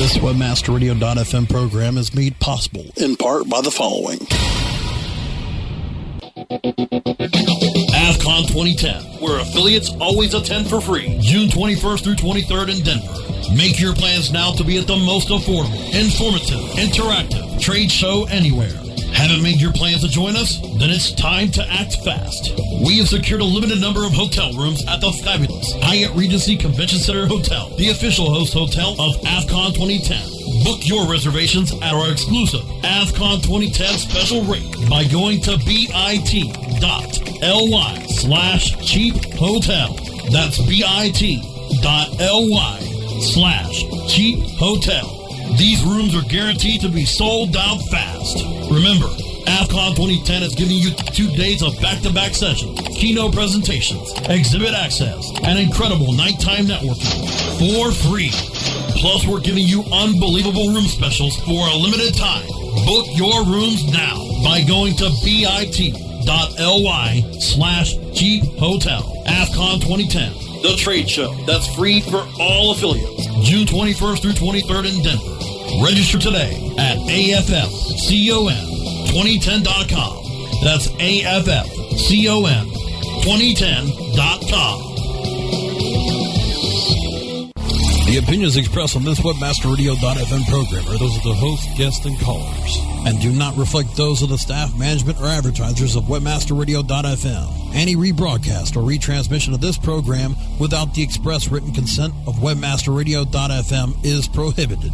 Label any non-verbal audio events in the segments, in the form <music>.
This WebmasterRadio.fm program is made possible in part by the following. AFCON 2010, where affiliates always attend for free, June 21st through 23rd in Denver. Make your plans now to be at the most affordable, informative, interactive trade show anywhere. Haven't made your plans to join us? Then it's time to act fast. We have secured a limited number of hotel rooms at the fabulous Hyatt Regency Convention Center Hotel, the official host hotel of AFCON 2010. Book your reservations at our exclusive AFCON 2010 special rate by going to bit.ly slash cheap hotel. That's bit.ly slash cheap hotel. These rooms are guaranteed to be sold out fast. Remember, AFCON 2010 is giving you two days of back-to-back sessions, keynote presentations, exhibit access, and incredible nighttime networking for free. Plus, we're giving you unbelievable room specials for a limited time. Book your rooms now by going to bit.ly slash cheap hotel. AFCON 2010, the trade show that's free for all affiliates. June 21st through 23rd in Denver. Register today at AFFCOM2010.com. That's AFFCOM2010.com. The opinions expressed on this WebmasterRadio.fm program are those of the host, guests, and callers, and do not reflect those of the staff, management, or advertisers of WebmasterRadio.fm. Any rebroadcast or retransmission of this program without the express written consent of WebmasterRadio.fm is prohibited.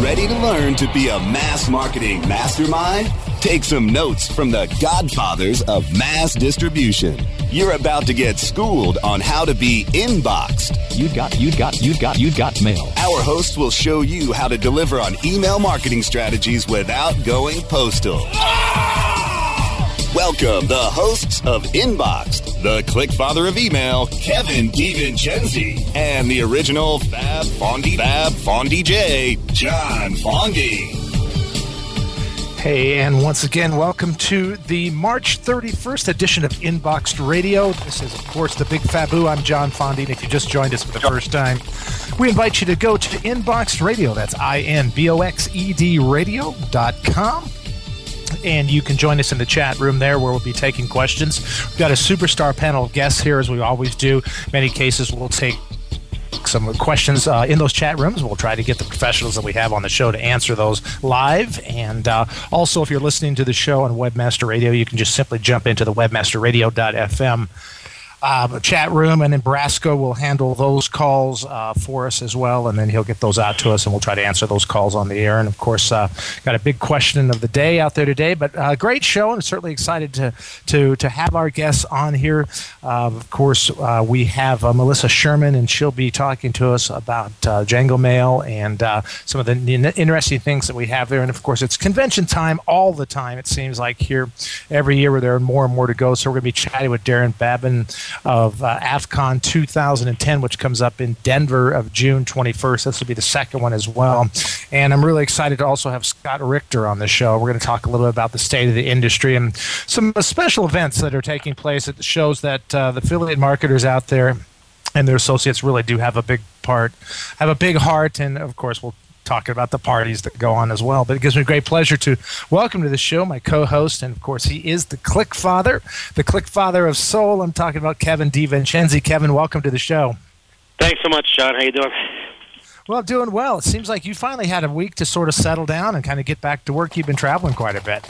Ready to learn to be a mass marketing mastermind? Take some notes from the godfathers of mass distribution. You're about to get schooled on how to be inboxed. You got, you got, you got, you got mail. Our hosts will show you how to deliver on email marketing strategies without going postal. Welcome the hosts of Inboxed, the click father of email, Kevin DiVincenzi, and the original Fab Fondy Fab Fondy J, John Fondy. Hey, and once again, welcome to the March 31st edition of Inboxed Radio. This is, of course, the Big Fabu. I'm John Fondy, and if you just joined us for the first time, we invite you to go to Inboxed Radio. That's I N B O X E D radio.com and you can join us in the chat room there where we'll be taking questions. We've got a superstar panel of guests here, as we always do. In many cases, we'll take some questions uh, in those chat rooms. We'll try to get the professionals that we have on the show to answer those live. And uh, also, if you're listening to the show on Webmaster Radio, you can just simply jump into the webmasterradio.fm uh, chat room, and then Brasco will handle those calls uh, for us as well, and then he'll get those out to us, and we'll try to answer those calls on the air. And of course, uh, got a big question of the day out there today, but uh, great show, and certainly excited to to to have our guests on here. Uh, of course, uh, we have Melissa Sherman, and she'll be talking to us about JangoMail and some of the interesting things that we have there. And of course, it's convention time all the time. It seems like here every year where there are more and more to go. So we're going to be chatting with Darren Babin of uh, AFCON 2010, which comes up in Denver of June 21st. This will be the second one as well. And I'm really excited to also have Scott Richter on the show. We're going to talk a little bit about the state of the industry and some special events that are taking place. It shows that uh, the affiliate marketers out there and their associates really do have a big part, have a big heart, and of course, we'll talking about the parties that go on as well. But it gives me great pleasure to welcome to the show my co-host, and of course he is the Click Father, the Click Father of Soul. I'm talking about Kevin DiVincenzi. Kevin, welcome to the show. Thanks so much, John. How you doing? Well, doing well. It seems like you finally had a week to sort of settle down and kind of get back to work. You've been traveling quite a bit.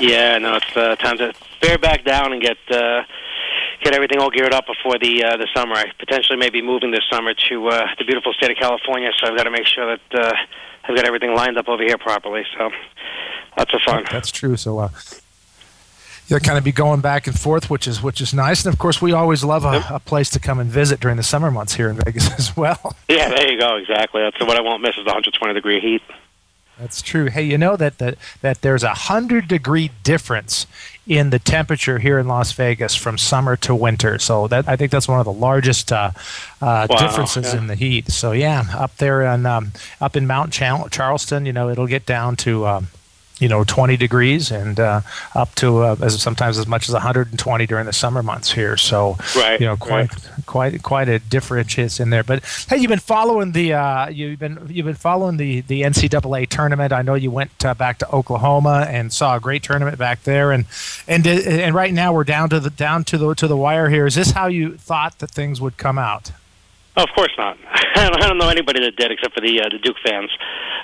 Yeah, no, it's uh, time to bear back down and get uh, get everything all geared up before the uh, the summer. I potentially may be moving this summer to uh, the beautiful state of California, so I've got to make sure that uh, I've got everything lined up over here properly. So lots of fun. That's true. So. Uh, you'll kind of be going back and forth, which is which is nice. And of course, we always love a, a, place to come and visit during the summer months here in Vegas <laughs> as well. Yeah, there you go. Exactly. That's what I won't miss is the 120 degree heat. That's true. Hey, you know that that, that there's a hundred degree difference in the temperature here in Las Vegas from summer to winter. So that I think that's one of the largest uh, uh, wow, differences yeah. in the heat. So yeah, up there and um, up in Mount Charleston, you know, it'll get down to. Um, you know 20 degrees and uh, up to uh, as sometimes as much as 120 during the summer months here. So right, you know quite right. quite quite a difference in there. But hey, you've been following the uh, you've been you've been following the the NCAA tournament. I know you went uh, back to Oklahoma and saw a great tournament back there, and and and right now we're down to the down to the to the wire here. Is this how you thought that things would come out? Oh, of course not. <laughs> I don't know anybody that did except for the uh, the Duke fans.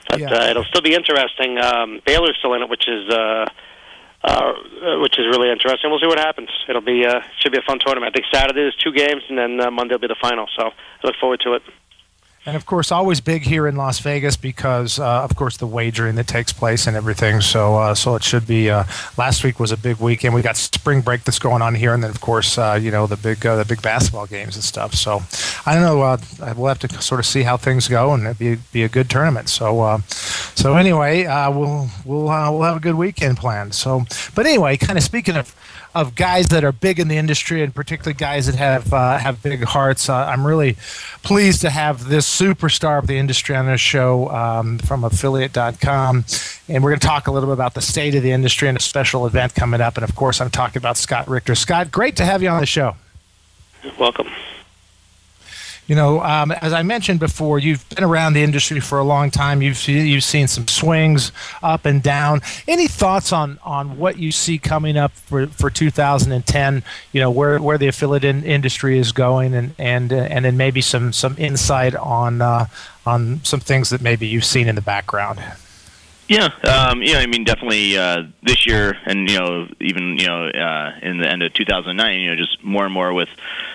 But Yeah. uh, it'll still be interesting. Um, Baylor's still in it, which is uh, uh, which is really interesting. We'll see what happens. It'll be uh, should be a fun tournament. I think Saturday is two games, and then uh, Monday will be the final. So I look forward to it. And of course, always big here in Las Vegas because, uh, of course, the wagering that takes place and everything. So, uh, so it should be. Uh, last week was a big weekend. We got spring break that's going on here, and then of course, uh, you know, the big uh, the big basketball games and stuff. So, I don't know. Uh, we'll have to sort of see how things go, and it'd be be a good tournament. So, so anyway, we'll we'll we'll have a good weekend planned. So, but anyway, kind of speaking of of guys that are big in the industry, and particularly guys that have uh, have big hearts. Uh, I'm really pleased to have this superstar of the industry on this show um, from Affiliate.com, and we're going to talk a little bit about the state of the industry and a special event coming up. And of course, I'm talking about Scott Richter. Scott, great to have you on the show. Welcome. You know, um, as I mentioned before, you've been around the industry for a long time. You've you've seen some swings up and down. Any thoughts on, on what you see coming up for, for 2010? You know, where, where the affiliate in, industry is going, and and uh, and then maybe some some insight on uh, on some things that maybe you've seen in the background. Yeah, um, yeah. I mean, definitely uh, this year, and you know, even you know, uh, in the end of 2009, you know, just more and more with,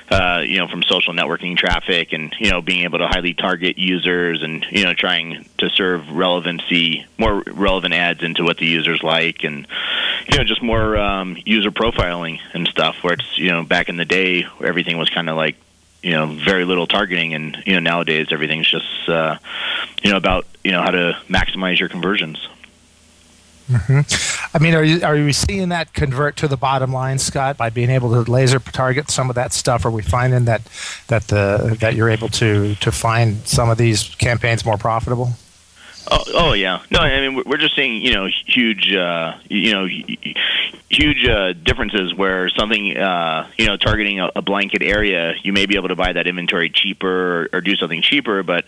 uh, you know, from social networking traffic, and you know, being able to highly target users, and you know, trying to serve relevancy, more relevant ads into what the users like, and you know, just more um, user profiling and stuff. Where it's you know, back in the day, everything was kind of like you know very little targeting and you know nowadays everything's just uh you know about you know how to maximize your conversions I mean, are you are we seeing that convert to the bottom line, Scott, by being able to laser target some of that stuff? Are we finding that that the that you're able to to find some of these campaigns more profitable? Oh, oh yeah. No, I mean we're- just seeing you know huge uh, you know huge uh, differences where something uh, you know targeting a, a blanket area, you may be able to buy that inventory cheaper or, or do something cheaper, but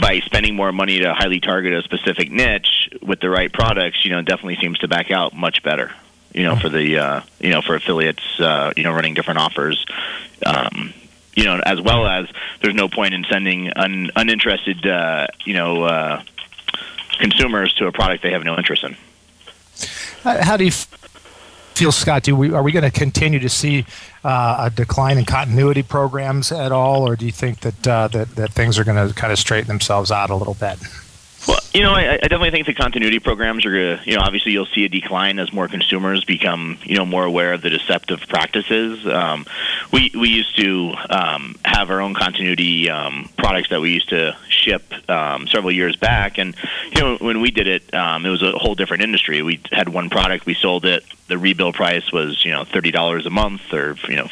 by spending more money to highly target a specific niche with the right products, you know, definitely seems to back out much better. You know, for the uh, you know for affiliates, uh, you know, running different offers. Um, you know, as well as there's no point in sending un, uninterested, uh, you know, uh, consumers to a product they have no interest in. How, do you feel, Scott? Do we are we going to continue to see uh, a decline in continuity programs at all, or do you think that uh, that that things are going to kind of straighten themselves out a little bit? Well, you know, I, I definitely think the continuity programs are going to, you know, obviously you'll see a decline as more consumers become, you know, more aware of the deceptive practices. Um, we we used to um, have our own continuity um, products that we used to ship um, several years back, and you know, when we did it, um, it was a whole different industry. We had one product, we sold it. The rebill price was, you know, thirty dollars a month, or you know,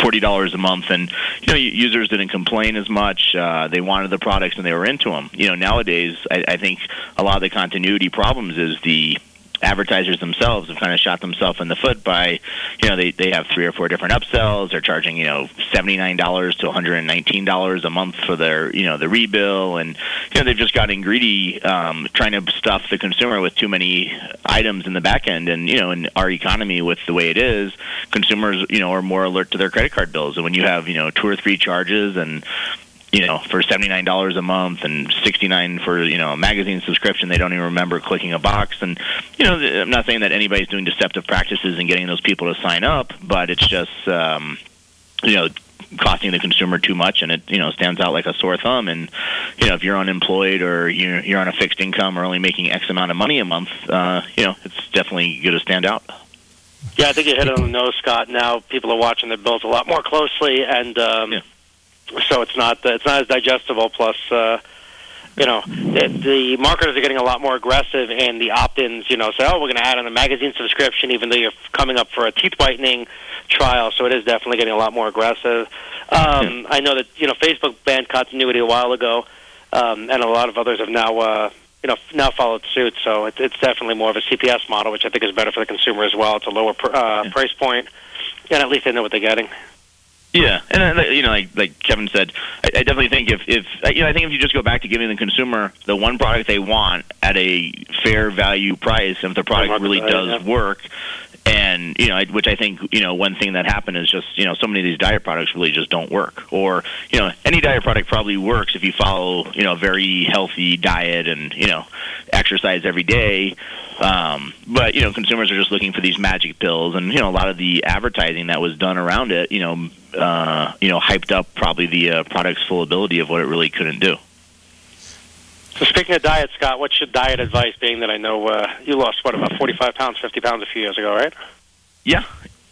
forty dollars a month, and you know users didn't complain as much. Uh, they wanted the products and they were into them. You know nowadays, I, I think a lot of the continuity problems is the advertisers themselves have kind of shot themselves in the foot by, you know, they they have three or four different upsells. They're charging you know seventy nine dollars to one hundred and nineteen dollars a month for their you know the rebill, and you know they've just gotten greedy, um, trying to stuff the consumer with too many items in the back end. And you know, in our economy with the way it is, consumers you know are more alert to their credit card bills, and when you have you know two or three charges and you know, for seventy nine dollars a month and sixty nine for you know a magazine subscription, they don't even remember clicking a box. And you know, I'm not saying that anybody's doing deceptive practices and getting those people to sign up, but it's just um, you know costing the consumer too much, and it you know stands out like a sore thumb. And you know, if you're unemployed or you're, you're on a fixed income or only making X amount of money a month, uh, you know, it's definitely going to stand out. Yeah, I think you hit it on the nose, Scott. Now people are watching their bills a lot more closely, and um, Yeah. So it's not it's not as digestible. Plus, uh, you know, the, the marketers are getting a lot more aggressive, and the opt-ins, you know, say, "Oh, we're going to add on a magazine subscription," even though you're coming up for a teeth whitening trial. So it is definitely getting a lot more aggressive. Um, I know that you know Facebook banned continuity a while ago, um, and a lot of others have now uh, you know now followed suit. So it, it's definitely more of a CPS model, which I think is better for the consumer as well. It's a lower pr- uh, price point, and at least they know what they're getting. Yeah, and uh, you know, like, like Kevin said, I, I definitely think if, if you know, I think if you just go back to giving the consumer the one product they want at a fair value price, and if the product really does work, and you know, which I think you know, one thing that happened is just you know, so many of these diet products really just don't work, or you know, any diet product probably works if you follow you know a very healthy diet and you know, exercise every day. Um, but you know, consumers are just looking for these magic pills, and you know, a lot of the advertising that was done around it, you know, uh, you know, hyped up probably the uh, product's full ability of what it really couldn't do. So speaking of diet, Scott, what's your diet advice? Being that I know uh, you lost what about forty five pounds, fifty pounds a few years ago, right? Yeah,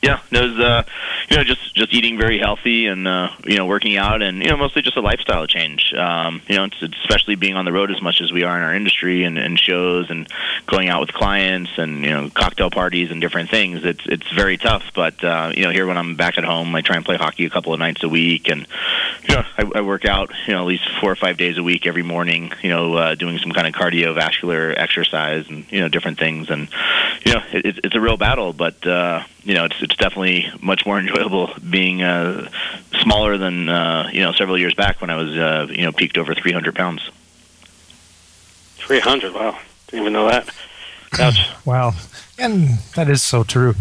yeah. It was, uh, you know, just just eating very healthy and uh, you know working out and you know mostly just a lifestyle change. Um, you know, it's, it's especially being on the road as much as we are in our industry and, and shows and going out with clients and you know cocktail parties and different things. It's it's very tough. But uh, you know, here when I'm back at home, I try and play hockey a couple of nights a week and you know I, I work out you know at least four or five days a week every morning. You know, uh, doing some kind of cardiovascular exercise and you know different things and you know it, it's it's a real battle, but. Uh, you know, it's it's definitely much more <laughs> enjoyable being uh, smaller than uh, you know several years back when I was uh, you know peaked over 300 pounds. Three hundred. Wow, didn't even know that. Ouch. <laughs> Well, and that is so true.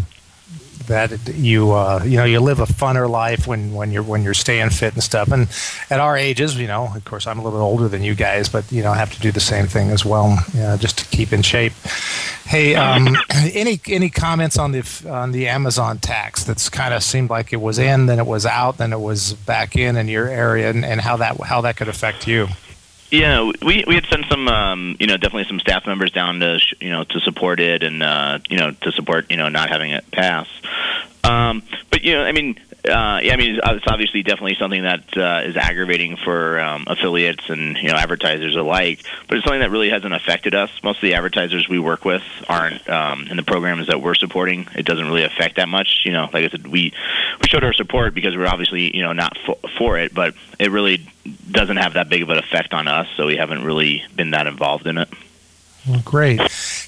That you uh, you know you live a funner life when, when you're when you're staying fit and stuff. And at our ages, you know, of course, I'm a little bit older than you guys, but you know, I have to do the same thing as well, uh, just to keep in shape. Hey, um, <coughs> any any comments on the on the Amazon tax? That's kind of seemed like it was in, then it was out, then it was back in in your area, and, and how that how that could affect you. Yeah, we we had sent some, um, you know, definitely some staff members down to, sh- you know, to support it and, uh, you know, to support, you know, not having it pass. Um, but you know, I mean, uh, yeah, I mean, it's obviously definitely something that uh, is aggravating for um, affiliates and you know advertisers alike. But it's something that really hasn't affected us. Most of the advertisers we work with aren't um, in the programs that we're supporting. It doesn't really affect that much. You know, like I said, we we showed our support because we're obviously you know not for, for it, but it really doesn't have that big of an effect on us. So we haven't really been that involved in it. Great.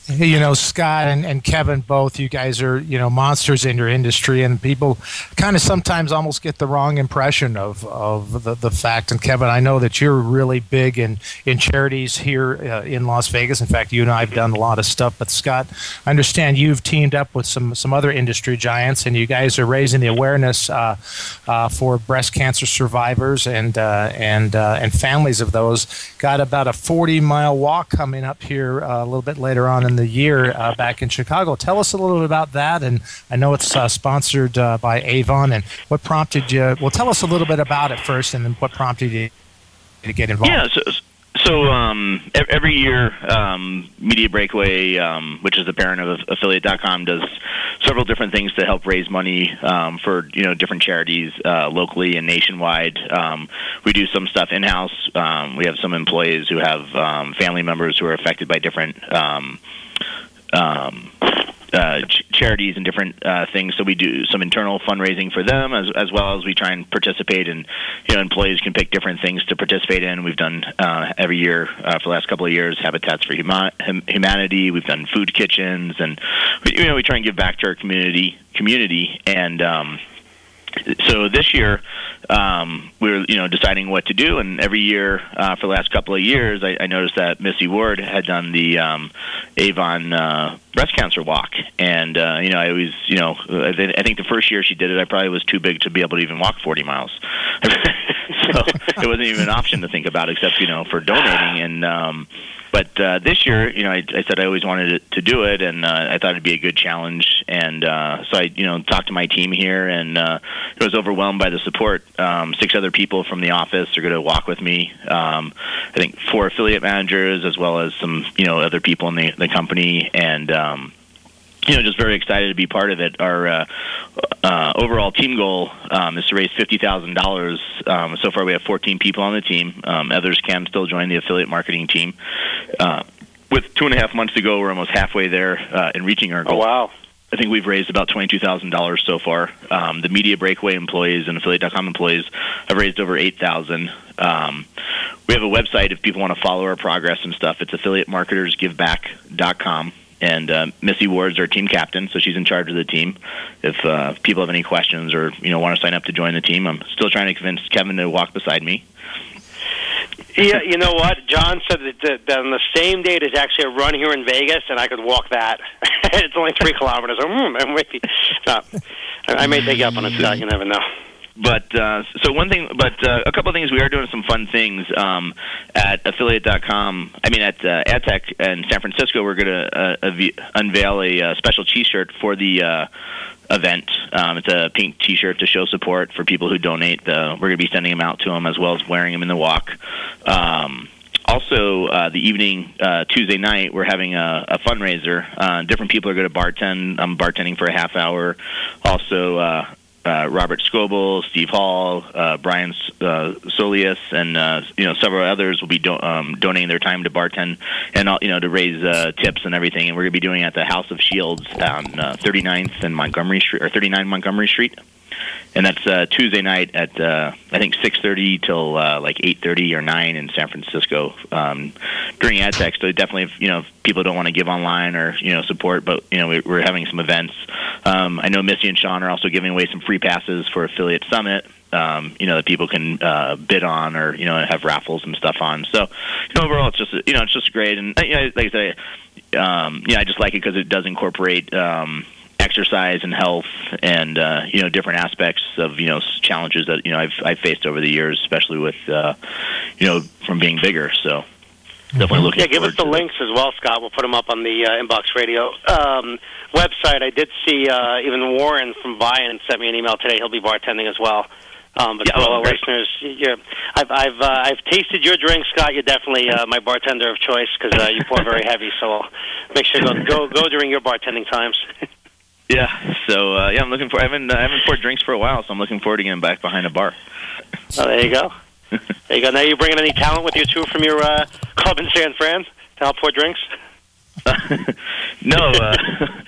You know, Scott and, and Kevin, both you guys are you know monsters in your industry, and people kind of sometimes almost get the wrong impression of of the, the fact. And Kevin, I know that you're really big in in charities here uh, in Las Vegas. In fact, you and I have done a lot of stuff. But Scott, I understand you've teamed up with some some other industry giants, and you guys are raising the awareness uh, uh, for breast cancer survivors and uh, and uh, and families of those. Got about a 40 mile walk coming up here uh, a little bit later on in the year uh, back in Chicago. Tell us a little bit about that, and I know it's uh, sponsored uh, by Avon. And what prompted you? Well, tell us a little bit about it first, and then what prompted you to get involved. Yeah, so, so um, every year, um, Media Breakaway, um, which is the parent of Affiliate.com, does several different things to help raise money um, for you know different charities uh, locally and nationwide. Um, we do some stuff in house. Um, we have some employees who have family members who are affected by different. Uh, ch- charities and different uh, things. So we do some internal fundraising for them, as as well as we try and participate. And you know, employees can pick different things to participate in. We've done uh, every year uh, for the last couple of years Habitats for Huma- Hum- Humanity. We've done food kitchens, and we, you know, we try and give back to our community community and. Um, so this year um, we were you know deciding what to do, and every year uh, for the last couple of years, I, I noticed that Missy Ward had done the um, Avon uh, breast cancer walk, and uh, you know I always you know I thi- I think the first year she did it, I probably was too big to be able to even walk 40 miles, <laughs> so it wasn't even an option to think about except you know for donating and. Um, but uh, this year, you know, I, I said I always wanted to, to do it, and uh, I thought it'd be a good challenge. And uh, so I, you know, talked to my team here, and uh, I was overwhelmed by the support. Um, six other people from the office are going to walk with me. Um, I think four affiliate managers, as well as some, you know, other people in the, the company, and. Um, you know, just very excited to be part of it. Our uh, uh, overall team goal um, is to raise fifty thousand dollars. Um, so far, we have fourteen people on the team. Um, others can still join the affiliate marketing team. Uh, with two and a half months to go, we're almost halfway there uh, in reaching our Oh goal. wow. I think we've raised about twenty-two thousand dollars so far. Um, the Media Breakaway employees and Affiliate.com employees have raised over eight thousand. Um, we have a website if people want to follow our progress and stuff. It's affiliatemarketersgiveback.com. And uh, Missy Ward's our team captain, so she's in charge of the team. If uh, people have any questions or you know want to sign up to join the team, I'm still trying to convince Kevin to walk beside me. Yeah, you know what? John said that, that, on the same day there's actually a run here in Vegas, and I could walk that. <laughs> it's only three kilometers. I'm with you. I may take you up on it. You never know. But uh, so one thing, but uh, a couple of things. We are doing some fun things um, at affiliate.com. I mean, at uh, AdTech in San Francisco, we're going to uh, unveil a uh, special T-shirt for the uh, event. Um, it's a pink T-shirt to show support for people who donate. The, we're going to be sending them out to them as well as wearing them in the walk. Um, also, uh, the evening uh, Tuesday night, we're having a, a fundraiser. Uh, different people are going to bartend. I'm bartending for a half hour. Also, uh, Robert Scoble, Steve Hall, uh, Brian uh, Solis, and uh, you know several others will be do- um, donating their time to bartend and all, you know to raise uh, tips and everything. And we're going to be doing it at the House of Shields on uh, 39th and Montgomery Street or 39 Montgomery Street. And that's uh, Tuesday night at uh, I think 6:30 till uh, like 8:30 or 9 in San Francisco um, during AdTech. So definitely, if, you know, if people don't want to give online or you know support, but you know we, we're having some events. Um, I know Missy and Shawn are also giving away some free passes for Affiliate Summit. Um, you know that people can uh, bid on or you know have raffles and stuff on. So you know, overall, it's just you know it's just great. And uh, you know, like I say, um, yeah, I just like it because it does incorporate. Um, exercise and health and uh, you know different aspects of you know challenges that you know I've I've faced over the years, especially with uh, you know from being bigger. So definitely looking. Yeah, give us the forward to it. links as well, Scott. We'll put them up on the uh, Inbox Radio um, website. I did see uh, even Warren from Vian sent me an email today. He'll be bartending as well. Um, but Yeah, for all oh, our listeners, you're, I've I've uh, I've tasted your drink, Scott. You're definitely uh, my bartender of choice because uh, you pour very heavy. So I'll make sure to go go, go during your bartending times. <laughs> Yeah, so uh, yeah, I'm looking for. I haven't I haven't poured drinks for a while, so I'm looking forward to getting back behind a bar. <laughs> oh, there you go. There you go. Now you bringing any talent with you too from your uh, club in San Fran to help pour drinks? <laughs> no, uh,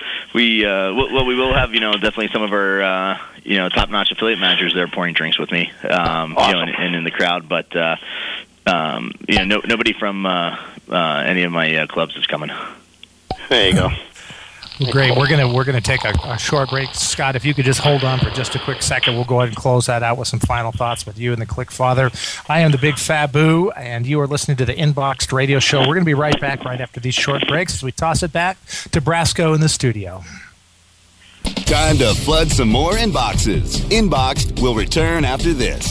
<laughs> we uh, w- well, we will have you know definitely some of our uh, you know top notch affiliate managers there pouring drinks with me, um, you know, Awesome. and, and in the crowd. But uh, um, you know, no, nobody from uh, uh, any of my uh, clubs is coming. There you go. Well, great. We're gonna we're gonna take a, a short break. Scott, if you could just hold on for just a quick second, we'll go ahead and close that out with some final thoughts with you and the Click Father. I am the Big Fabu, and you are listening to the Inboxed Radio Show. We're gonna be right back right after these short breaks as we toss it back to Brasco in the studio. Time to flood some more inboxes. Inboxed will return after this.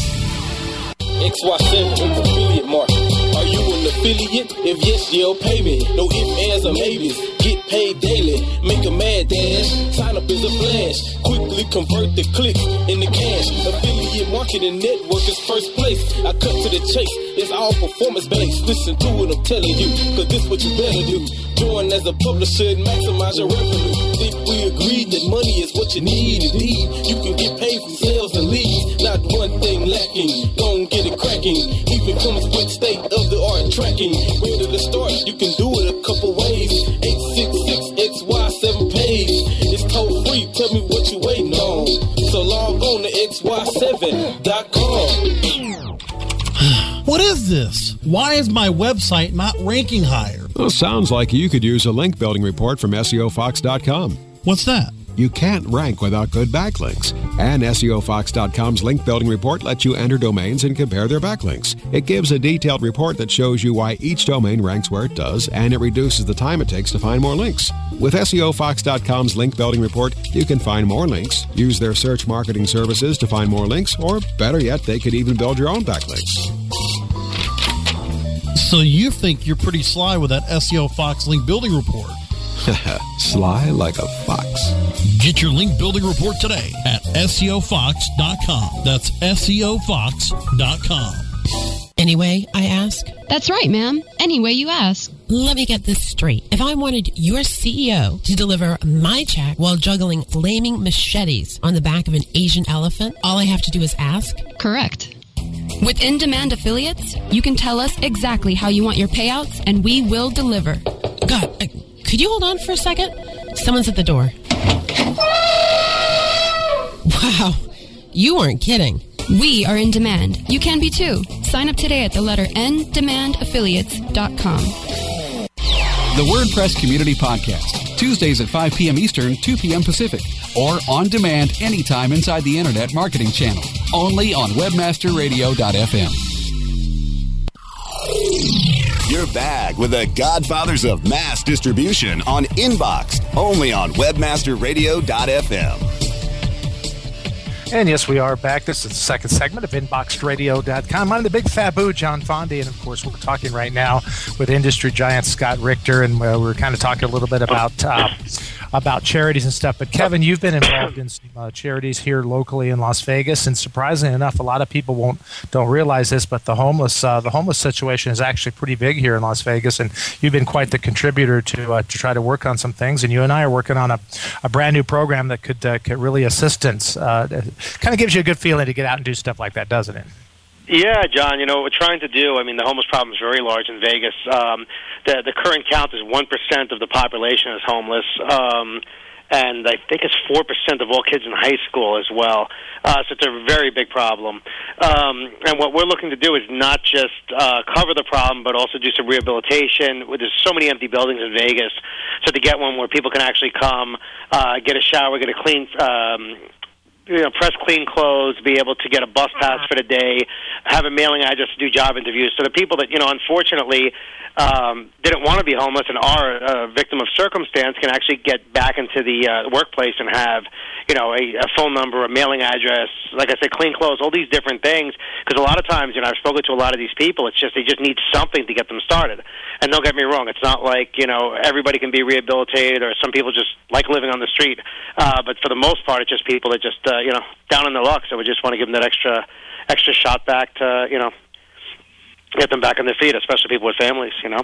XY7 affiliate market. Are you an affiliate? If yes, you'll pay me. No ifs, ands, or maybes. Get paid daily. Make a mad dash. Sign up as a flash. Quickly convert the clicks into cash. Affiliate marketing network is first place. I cut to the chase. It's all performance based. Listen to what I'm telling you. Cause this what you better do. Join as a publisher and maximize your revenue. If we agree that money is what you need, indeed, you can get paid from sales and leads. Not one thing lacking. Don't get it cracking. Even comes with state of the art tracking. Where to start? You can do it a couple ways. 866XY7 page. It's toll free. Tell me what you waiting on. So log on to XY7.com. <sighs> What is this? Why is my website not ranking higher? Well, sounds like you could use a link building report from SEOFox.com. What's that? You can't rank without good backlinks. And SEOFox.com's link building report lets you enter domains and compare their backlinks. It gives a detailed report that shows you why each domain ranks where it does, and it reduces the time it takes to find more links. With SEOFox.com's link building report, you can find more links, use their search marketing services to find more links, or better yet, they could even build your own backlinks. So you think you're pretty sly with that SEO Fox link building report? <laughs> Sly like a fox. Get your link building report today at SEOFox.com. That's SEOFox.com. Anyway, I ask? That's right, ma'am. Anyway, you ask. Let me get this straight. If I wanted your CEO to deliver my check while juggling flaming machetes on the back of an Asian elephant, all I have to do is ask? Correct. With in demand affiliates, you can tell us exactly how you want your payouts, and we will deliver. God, uh, could you hold on for a second? Someone's at the door. Wow, you weren't kidding. We are in demand. You can be too. Sign up today at the letter N demandaffiliates.com. The WordPress Community Podcast, Tuesdays at 5 p.m. Eastern, 2 p.m. Pacific, or on demand anytime inside the Internet Marketing Channel, only on WebmasterRadio.fm. You're back with the Godfathers of Mass Distribution on Inbox, only on WebmasterRadio.fm. And yes, we are back. This is the second segment of InboxedRadio.com. I'm the big Fabu, John Fondi, and of course, we're talking right now with industry giant Scott Richter, and uh, we're kind of talking a little bit about uh, about charities and stuff. But Kevin, you've been involved in some uh, charities here locally in Las Vegas, and surprisingly enough, a lot of people won't don't realize this, but the homeless uh, the homeless situation is actually pretty big here in Las Vegas, and you've been quite the contributor to uh, to try to work on some things. And you and I are working on a, a brand new program that could uh, could really assistance. Uh, kind of gives you a good feeling to get out and do stuff like that, doesn't it? Yeah, John. You know what we're trying to do. I mean, the homeless problem is very large in Vegas. Um, the the current count is one percent of the population is homeless, um, and I think it's four percent of all kids in high school as well. Uh, so it's a very big problem. Um, and what we're looking to do is not just uh, cover the problem, but also do some rehabilitation. There's so many empty buildings in Vegas, so to get one where people can actually come, uh, get a shower, get a clean. Um, you know, press clean clothes, be able to get a bus pass for the day, have a mailing address to do job interviews. So the people that you know, unfortunately, um, didn't want to be homeless and are a victim of circumstance can actually get back into the uh, workplace and have you know a, a phone number, a mailing address, like I said, clean clothes, all these different things. Because a lot of times, you know, I've spoken to a lot of these people. It's just they just need something to get them started. And don't get me wrong, it's not like you know everybody can be rehabilitated, or some people just like living on the street. Uh, but for the most part, it's just people that just uh, you know down in their luck. So we just want to give them that extra extra shot back to you know get them back on their feet, especially people with families. You know.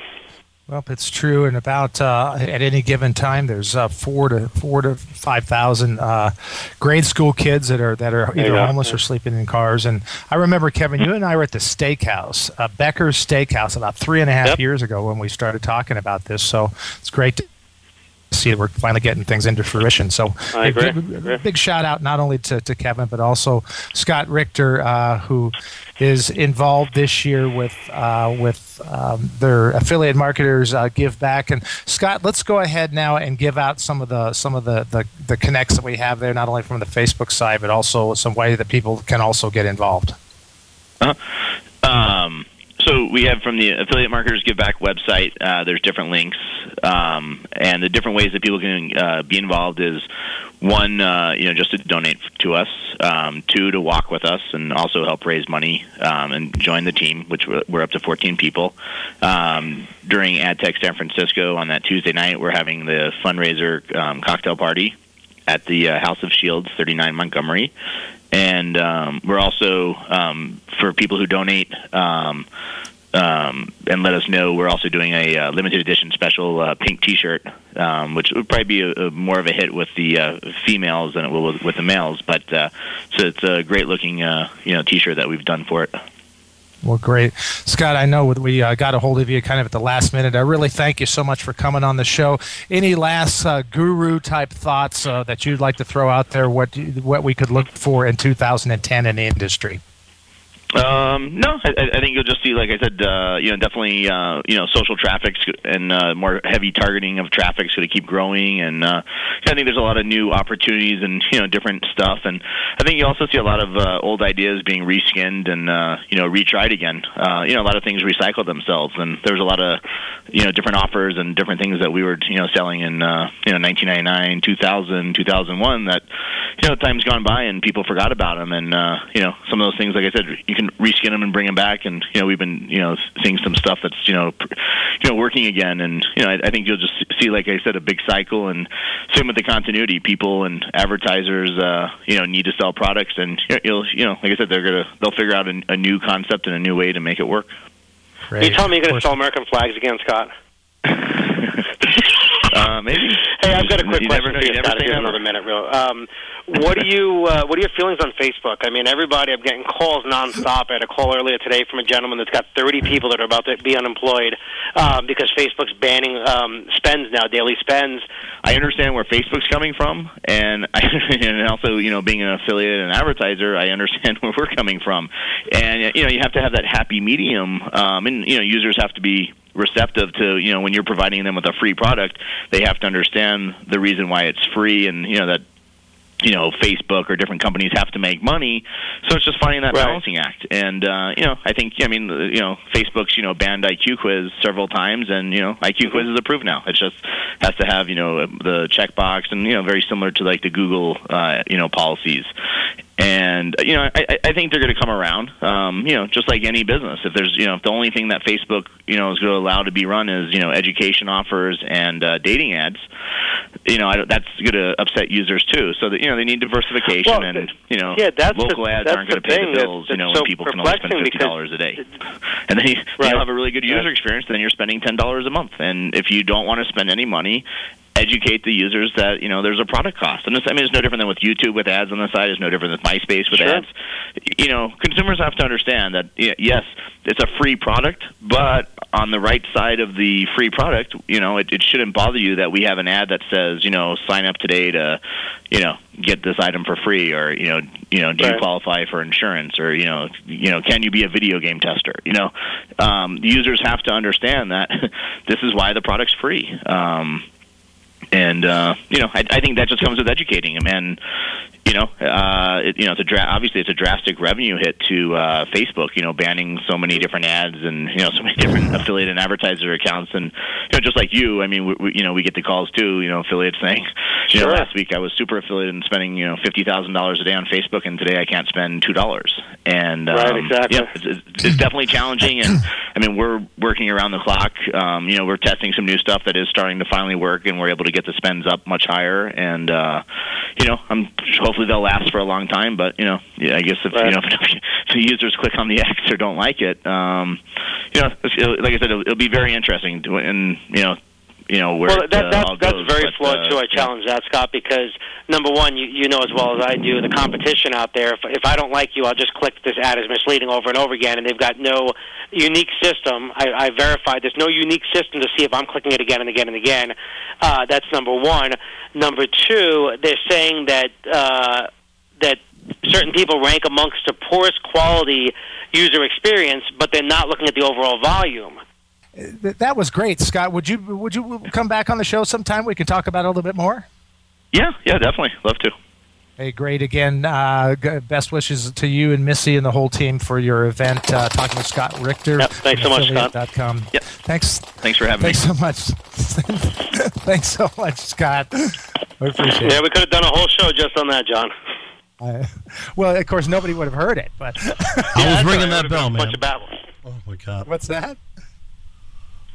Well, it's true, and about uh, at any given time, there's uh, four to four to five thousand uh, grade school kids that are that are either Yeah. homeless or sleeping in cars. And I remember Kevin, you and I were at the steakhouse, uh, Becker's Steakhouse, about three and a half years ago when we started talking about this. So it's great to see that we're finally getting things into fruition. So I a agree. big, big shout out not only to, to Kevin but also Scott Richter, uh, who is involved this year with uh, with um, their affiliate marketers uh, give back. And Scott, let's go ahead now and give out some of the some of the, the the connects that we have there, not only from the Facebook side but also some way that people can also get involved. Um, so we have from the affiliate marketers give back website. Uh, there's different links, um, and the different ways that people can uh, be involved is one, uh, you know, just to donate to us. Um, two, to walk with us and also help raise money um, and join the team, which we're, we're up to 14 people. Um, during AdTech San Francisco on that Tuesday night, we're having the fundraiser um, cocktail party at the uh, House of Shields, 39 Montgomery. And um, we're also, um, for people who donate um, um, and let us know, we're also doing a uh, limited edition special uh, pink t shirt, um, which would probably be a, a more of a hit with the uh, females than it will with, with the males. But uh, so it's a great looking uh, you know t shirt that we've done for it. Well, great. Scott, I know we uh, got a hold of you kind of at the last minute. I really thank you so much for coming on the show. Any last uh, guru type thoughts uh, that you'd like to throw out there, what, what we could look for in 2010 in the industry? Um, no, I, I think you'll just see, like I said, uh, you know, definitely, uh, you know, social traffic and uh, more heavy targeting of traffic is going to keep growing, and uh, I think there's a lot of new opportunities and you know different stuff, and I think you also see a lot of uh, old ideas being reskinned and uh, you know retried again. Uh, you know, a lot of things recycle themselves, and there's a lot of you know different offers and different things that we were you know selling in uh, you know 1999, 2000, 2001 that you know time's gone by and people forgot about them, and uh, you know some of those things, like I said, you can reskin them and bring them back, and you know we've been you know seeing some stuff that's you know you know working again, and you know I, I think you'll just see, like I said, a big cycle, and same with the continuity. People and advertisers, uh, you know, need to sell products, and you know, you'll you know like I said, they're gonna they'll figure out a, a new concept and a new way to make it work. You tell me you're going to sell American flags again, Scott? <laughs> Uh, maybe. Hey, I've got a quick you question never know. for You never say If you have never. another minute, real. Um, what do you uh, What are your feelings on Facebook? I mean, everybody. I'm getting calls nonstop. I had a call earlier today from a gentleman that's got 30 people that are about to be unemployed um, because Facebook's banning um, spends now, daily spends. I understand where Facebook's coming from, and I, <laughs> and also you know being an affiliate and advertiser, I understand <laughs> where we're coming from, and you know you have to have that happy medium, um, and you know users have to be receptive to you know when you're providing them with a free product, they have to understand the reason why it's free, and you know that you know Facebook or different companies have to make money. So it's just finding that Right. balancing act. And uh, you know, I think I mean uh, you know Facebook's you know banned IQ quiz several times, and you know IQ quiz is approved now. It just has to have you know the checkbox, and you know very similar to like the Google uh, you know policies. And you know, I, I- think they're going to come around. Um, you know, just like any business. If there's, you know, if the only thing that Facebook, you know, is going to allow to be run is, you know, education offers and uh, dating ads, you know, I that's going to upset users too. So that you know, they need diversification, Well, and you know, yeah, that's the- local ads that's aren't going to pay thing the that- bills. you know, so when people can only spend fifty dollars a day, and then you, Right. you'll have a really good user Right. experience. Then you're spending ten dollars a month, and if you don't want to spend any money. Educate the users that you know there's a product cost, and this, I mean it's no different than with YouTube with ads on the side. It's no different than MySpace with Sure. ads you know, consumers have to understand that yes, it's a free product, but on the right side of the free product, you know, it, it shouldn't bother you that we have an ad that says, you know, sign up today to, you know, get this item for free, or you know, you know, do you qualify for insurance, or you know, you know, can you be a video game tester? You know, um, users have to understand that <laughs> this is why the product's free. Um, and uh, you know, I, I think that just comes with educating them, and you know, uh, it, you know, it's a dra- obviously it's a drastic revenue hit to uh, Facebook. You know, banning so many different ads and you know so many different affiliate and advertiser accounts, and you know, just like you, I mean, we, we, you know, we get the calls too. You know, affiliates saying, you know, Sure. last week I was super affiliated and spending you know fifty thousand dollars a day on Facebook, and today I can't spend two dollars. And um, Right, exactly. yeah, it's, it's, it's definitely challenging, and I mean, we're working around the clock. Um, you know, we're testing some new stuff that is starting to finally work, and we're able to get the spends up much higher. And uh, you know, I'm hopefully they'll last for a long time. But you know, yeah, I guess if you know <laughs> if the users click on the <laughs> X or don't like it, um, you know, like I said, it'll, it'll be very interesting. To, and you know. You know where well, that, uh, that, that's goes, very but, flawed uh, too. I challenge that, Scott, because number one, you, you know as well as I do, the competition out there. If, if I don't like you, I'll just click this ad is misleading over and over again, and they've got no unique system. I, I verified there's no unique system to see if I'm clicking it again and again and again. Uh, that's number one. Number two, they're saying that uh, that certain people rank amongst the poorest quality user experience, but they're not looking at the overall volume. Th- That was great, Scott. Would you would you come back on the show sometime? We can talk about it a little bit more. Yeah, yeah, definitely, love to. Hey, great again. Uh, best wishes to you and Missy and the whole team for your event. Uh, talking with Scott Richter. Yep, thanks so much, Scott. Com. Yep. Thanks. Thanks for having Thanks me. Thanks so much. <laughs> thanks so much, Scott. I appreciate Yeah, it. we could have done a whole show just on that, John. I- well, of course, nobody would have heard it, but I was <laughs> ringing all right. that It would've bell, a man. bunch of babble. Oh my god! what's that?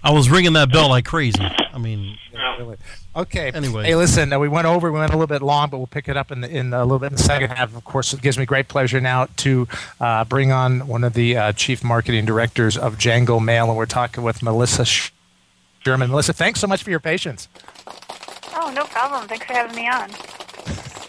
I was ringing that bell like crazy. I mean, Really? Okay. Anyway. Hey, listen. Uh, we went over. We went a little bit long, but we'll pick it up in, the, in a little bit in the second half. Of course, it gives me great pleasure now to uh, bring on one of the uh, chief marketing directors of JangoMail, and we're talking with Melissa Sh- Sherman. Melissa, thanks so much for your patience. Oh, no problem. Thanks for having me on.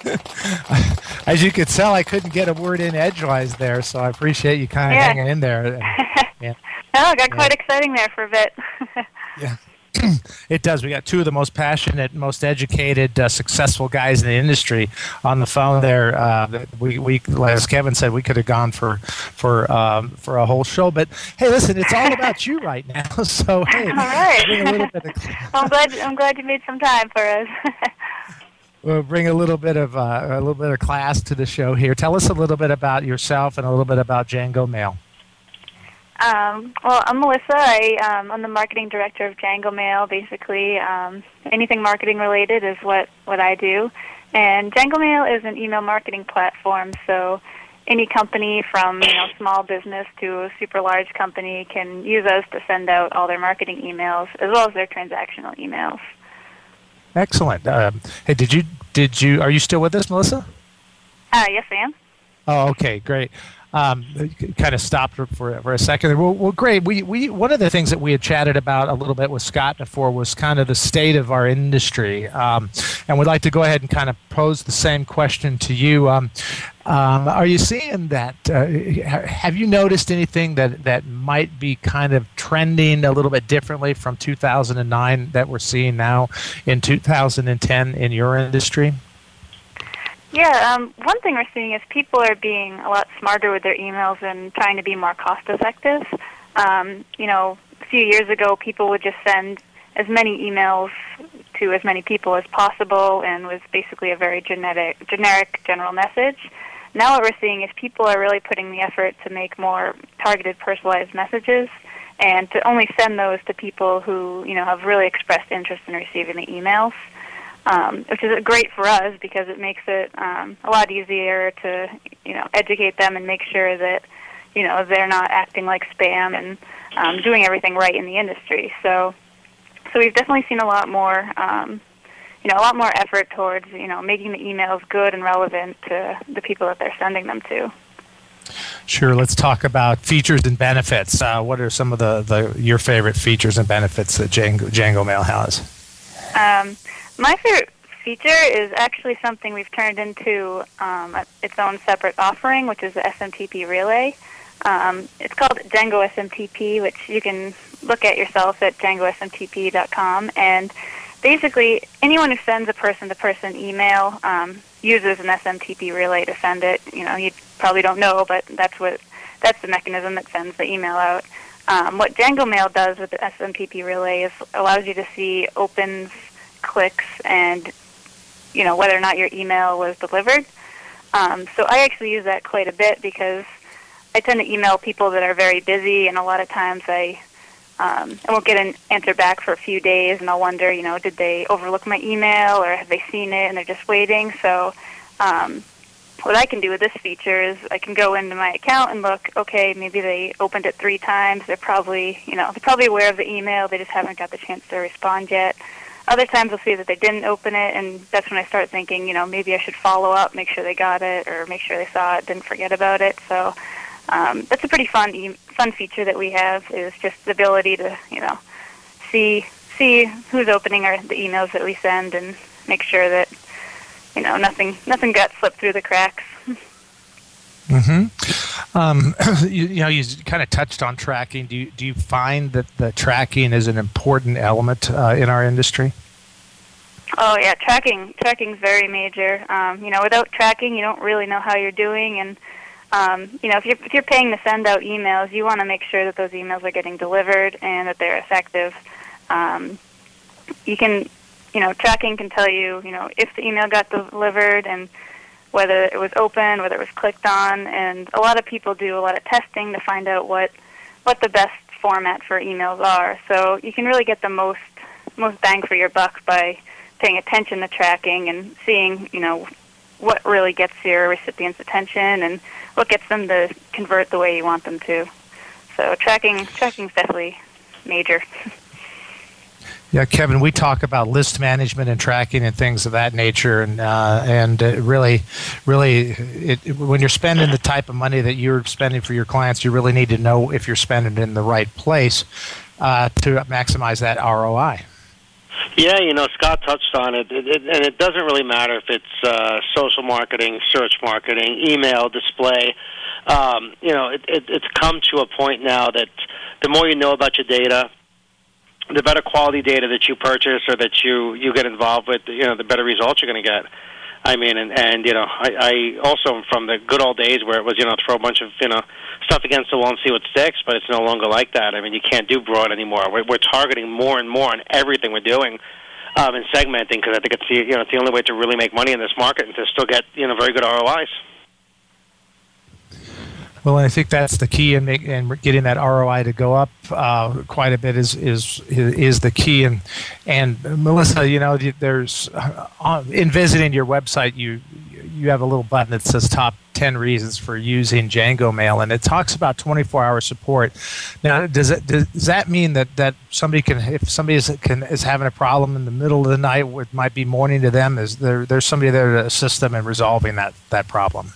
<laughs> As you could tell, I couldn't get a word in edgewise there, so I appreciate you kind of Yeah. hanging in there. <laughs> yeah. Oh, it got quite exciting there for a bit. <laughs> Yeah. <clears throat> it does. We got two of the most passionate, most educated, uh, successful guys in the industry on the phone there. Uh, we, we, as Kevin said, we could have gone for for um, for a whole show. But hey, listen, it's all about you <laughs> right now. <laughs> So hey, All right. bring a little bit of, I'm glad. I'm glad you made some time for us. we'll bring a little bit of uh, a little bit of class to the show here. Tell us a little bit about yourself and a little bit about JangoMail. Um, well, I'm Melissa. I, um, I'm the marketing director of JangoMail. Basically, um, anything marketing related is what what I do. And JangoMail is an email marketing platform, so any company from you know small business to a super large company can use us to send out all their marketing emails as well as their transactional emails. Excellent. Um, hey, did you did you are you still with us, Melissa? Uh, yes, I am. Oh, okay, great. Um, kind of stopped for, for a second. Well, well, great. We, we one of the things that we had chatted about a little bit with Scott before was kind of the state of our industry, um, and we'd like to go ahead and kind of pose the same question to you. Um, um, are you seeing that? Uh, have you noticed anything that, that might be kind of trending a little bit differently from 2009 that we're seeing now in 2010 in your industry? Yeah, um, one thing we're seeing is people are being a lot smarter with their emails and trying to be more cost effective. Um, you know, a few years ago, people would just send as many emails to as many people as possible and was basically a very genetic, generic general message. Now what we're seeing is people are really putting the effort to make more targeted, personalized messages and to only send those to people who, you know, have really expressed interest in receiving the emails um, which is great for us because it makes it um, a lot easier to you know educate them and make sure that you know they're not acting like spam and um, doing everything right in the industry. So so we've definitely seen a lot more. Um, you know, a lot more effort towards you know making the emails good and relevant to the people that they're sending them to. Sure. Let's talk about features and benefits. Uh, what are some of the, the your favorite features and benefits that Jango, Django Mail has? Um, my favorite feature is actually something we've turned into um, its own separate offering, which is the SMTP Relay. Um, it's called JangoSMTP, which you can look at yourself at jangosmtp.com. And basically, anyone who sends a person-to-person email um, uses an SMTP relay to send it. You know, you probably don't know, but that's what that's the mechanism that sends the email out. Um, what JangoMail does with the SMTP relay is allows you to see opens clicks and you know whether or not your email was delivered. Um, so I actually use that quite a bit because I tend to email people that are very busy, and a lot of times I um, I won't get an answer back for a few days, and I'll wonder, you know, did they overlook my email or have they seen it and they're just waiting? So um, what I can do with this feature is I can go into my account and look, okay, maybe they opened it three times. They're probably, you know, they're probably aware of the email. They just haven't got the chance to respond yet. Other times I'll see that they didn't open it, and that's when I start thinking, you know, maybe I should follow up, make sure they got it, or make sure they saw it, didn't forget about it. So um, that's a pretty fun fun feature that we have is just the ability to, you know, see see who's opening our the emails that we send and make sure that you know nothing nothing got slipped through the cracks. <laughs> Mm-hmm. Um, <clears throat> you, you, know, you kind of touched on tracking. Do you, do you find that the tracking is an important element uh, in our industry? Oh yeah, tracking tracking is very major. Um, you know, without tracking, you don't really know how you're doing, and um, you know, if you're if you're paying to send out emails, you want to make sure that those emails are getting delivered and that they're effective. Um, you can, you know, tracking can tell you, you know, if the email got delivered and whether it was open, whether it was clicked on, and a lot of people do a lot of testing to find out what what the best format for emails are. So you can really get the most most bang for your buck by paying attention to tracking and seeing, you know, what really gets your recipient's attention and what gets them to convert the way you want them to. So tracking tracking is definitely major. <laughs> Yeah, Kevin, we talk about list management and tracking and things of that nature, and uh, and uh, really, really, it, when you're spending the type of money that you're spending for your clients, you really need to know if you're spending it in the right place uh, to maximize that ROI. Yeah, you know, Scott touched on it, it, it and it doesn't really matter if it's uh, social marketing, search marketing, email, display. Um, you know, it, it's come to a point now that the more you know about your data, the better quality data that you purchase or that you you get involved with, you know, the better results you're going to get. I mean, and and you know, I, I also from the good old days where it was you know throw a bunch of you know stuff against the wall and see what sticks, but it's no longer like that. I mean, you can't do broad anymore. We're, we're targeting more and more on everything we're doing. Um, and segmenting because I think it's the you know it's the only way to really make money in this market and to still get you know very good ROIs. Well, I think that's the key make, in getting that ROI to go up uh, quite a bit is, is is the key. And and Melissa, you know, there's uh, in visiting your website, you you have a little button that says top 10 reasons for using JangoMail, and it talks about 24-hour support. Now, does it does, that mean that, that somebody can, if somebody is can, is having a problem in the middle of the night, it might be morning to them, is there there's somebody there to assist them in resolving that that problem?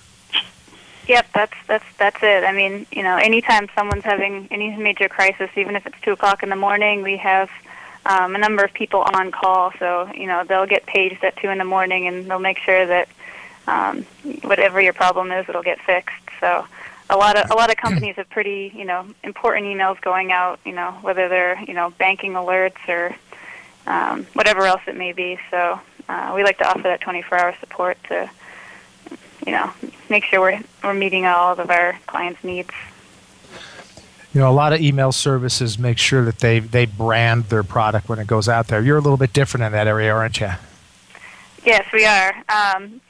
Yep, that's that's that's it. I mean, you know, anytime someone's having any major crisis, even if it's two o'clock in the morning, we have um, a number of people on call. So you know, they'll get paged at two in the morning, and they'll make sure that um, whatever your problem is, it'll get fixed. So a lot of a lot of companies have pretty you know important emails going out. You know, whether they're you know banking alerts or um, whatever else it may be. So uh, we like to offer that 24-hour support to you know, make sure we're we're meeting all of our clients' needs. You know, a lot of email services make sure that they they brand their product when it goes out there. You're a little bit different in that area, aren't you? Yes, we are. Um,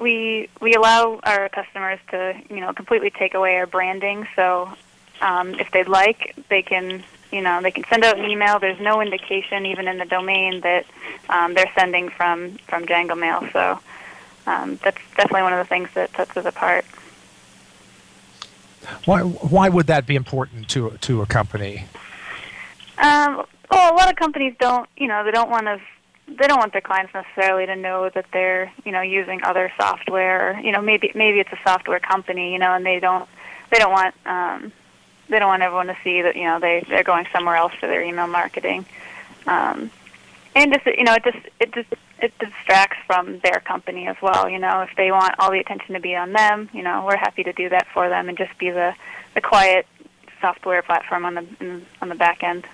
we we allow our customers to you know completely take away our branding. So um, if they'd like, they can you know they can send out an email. There's no indication even in the domain that um, they're sending from from JangoMail. So um, that's definitely one of the things that sets us apart. Why why would that be important to to a company? Um, well, a lot of companies don't, you know, they don't want to, they don't want their clients necessarily to know that they're, you know, using other software. You know, maybe maybe it's a software company, you know, and they don't, they don't want, um, they don't want everyone to see that, you know, they they're going somewhere else for their email marketing. Um, and just, you know, it just it just it distracts from their company as well. You know, if they want all the attention to be on them, you know, we're happy to do that for them and just be the the quiet software platform on the in, on the back end.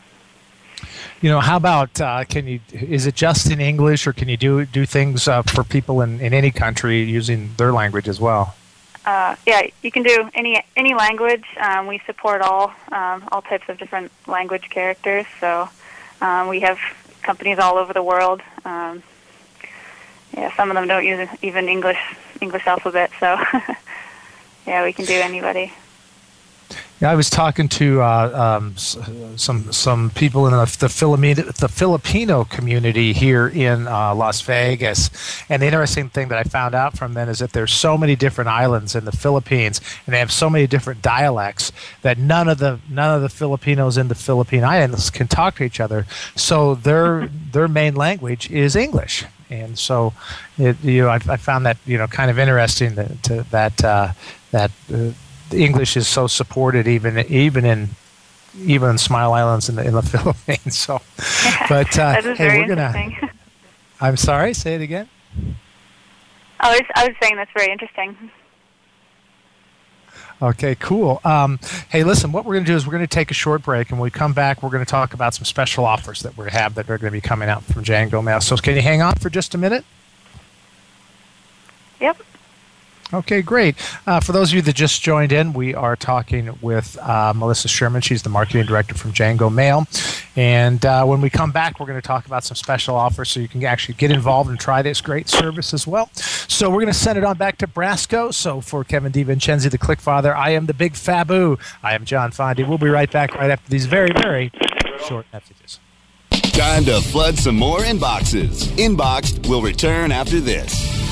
You know, how about uh, can you? Is it just in English, or can you do do things uh, for people in, in any country using their language as well? Uh, yeah, you can do any any language. Um, we support all um, all types of different language characters. So um, we have companies all over the world. Um, yeah, some of them don't use even English English alphabet, so <laughs> yeah, we can do anybody. Yeah, I was talking to uh, um, some some people in the, the Filipino the Filipino community here in uh, Las Vegas, and the interesting thing that I found out from them is that there's so many different islands in the Philippines, and they have so many different dialects that none of the none of the Filipinos in the Philippine Islands can talk to each other. So their <laughs> their main language is English, and so it, you know I, I found that you know kind of interesting that to, that uh, that. Uh, English is so supported even even in even in Smile Islands in the in the <laughs> Philippines. So, but uh, hey, we're gonna. I'm sorry. Say it again. I was I was saying that's very interesting. Okay, cool. Um, hey, listen, what we're going to do is we're going to take a short break, and when we come back, we're going to talk about some special offers that we have that are going to be coming out from JangoMail. So, can you hang on for just a minute? Yep. Okay, great. Uh, for those of you that just joined in, we are talking with uh, Melissa Sherman. She's the marketing director from JangoMail. And uh, when we come back, we're going to talk about some special offers so you can actually get involved and try this great service as well. So we're going to send it on back to Brasco. So for Kevin DiVincenzi, the Click Father, I am the Big Fabu. I am John Fondi. We'll be right back right after these very, very short messages. Time to flood some more inboxes. Inboxed will return after this.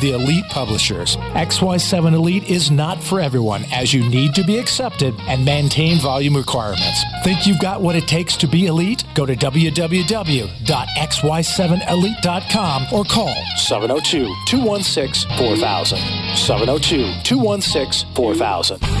the elite publishers. XY7 Elite is not for everyone, as you need to be accepted and maintain volume requirements. Think you've got what it takes to be elite? Go to www.xy7elite.com or call 702 216 4000. 702 216 4000.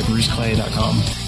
at.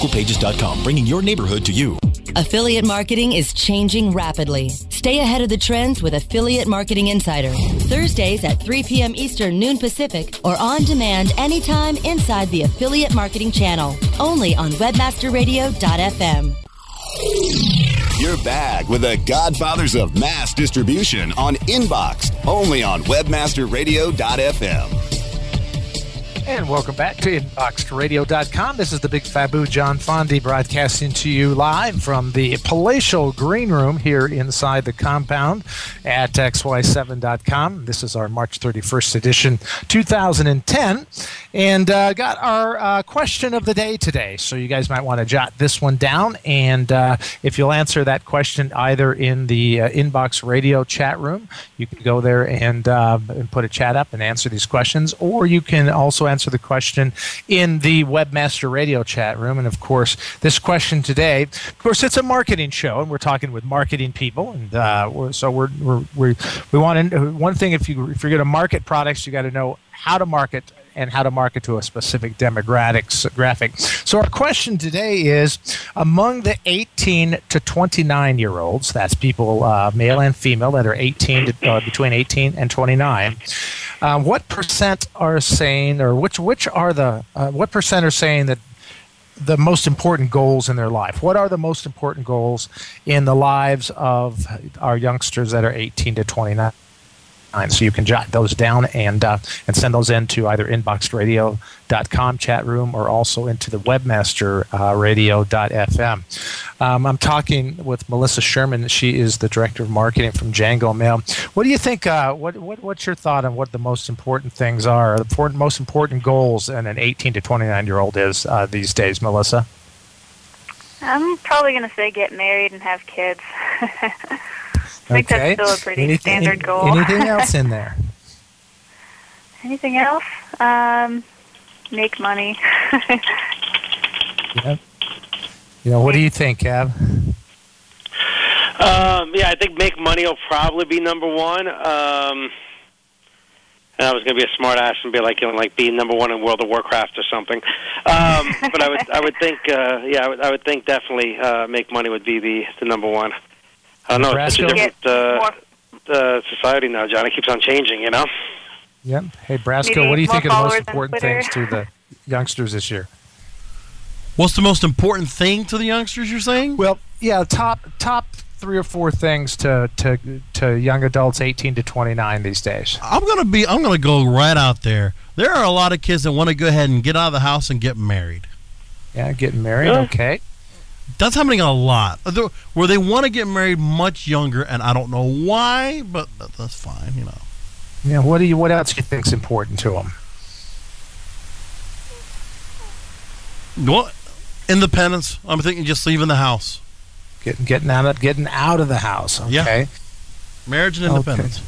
Localpages.com, bringing your neighborhood to you. Affiliate marketing is changing rapidly. Stay ahead of the trends with Affiliate Marketing Insider. Thursdays at 3 p.m. Eastern, noon Pacific, or on demand anytime inside the Affiliate Marketing Channel. Only on WebmasterRadio.fm. You're back with the Godfathers of Mass Distribution on Inbox, only on WebmasterRadio.fm. And welcome back to InboxedRadio.com. This is the Big Fabu John Fondi broadcasting to you live from the palatial green room here inside the compound at XY7.com. This is our March 31st edition 2010. And uh, got our uh, question of the day today. So you guys might want to jot this one down. And uh, if you'll answer that question either in the uh, Inbox Radio chat room, you can go there and, uh, and put a chat up and answer these questions, or you can also answer the question in the Webmaster Radio chat room. And of course, this question today, of course, it's a marketing show, and we're talking with marketing people, and uh, we're, so we're, we're, we want to one thing if you if you're going to market products, you got to know how to market and how to market to a specific demographic. Graphic. So our question today is: among the 18 to 29 year olds, that's people uh, male and female that are 18 to, uh, between 18 and 29. Um, what percent are saying, or which which are the uh, what percent are saying that the most important goals in their life? What are the most important goals in the lives of our youngsters that are 18 to 29? So you can jot those down and uh, and send those in to either inboxedradio.com chat room or also into the webmasterradio.fm. Um, I'm talking with Melissa Sherman. She is the director of marketing from JangoMail. What do you think? Uh, what, what what's your thought on what the most important things are? The important, most important goals in an 18 to 29 year old is uh, these days, Melissa. I'm probably going to say get married and have kids. <laughs> I think okay. that's still a pretty anything, standard goal. Anything <laughs> else in there? anything else? Um, make money. <laughs> yep. You know, what do you think, Cav? Um, yeah, I think make money will probably be number one. Um, and I was going to be a smart ass and be like, you know, like be number one in World of Warcraft or something. Um, but I would, I would think, uh, yeah, I would, I would think definitely uh, make money would be the, the number one. I don't know. It's such a different uh, uh, society now, John. It keeps on changing, you know. Yep. Hey, Brasco, Maybe what do you think are the most important things to the youngsters this year? What's the most important thing to the youngsters? You're saying? Well, yeah, top top three or four things to to to young adults 18 to 29 these days. I'm gonna be. I'm gonna go right out there. There are a lot of kids that want to go ahead and get out of the house and get married. Yeah, getting married. Yeah. Okay. That's happening a lot. Uh, where they want to get married much younger, and I don't know why, but that's fine. You know. Yeah. What do you? What else do you think's important to them? What? Independence. I'm thinking just leaving the house. Getting getting out of getting out of the house. Okay. Yeah. Marriage and independence.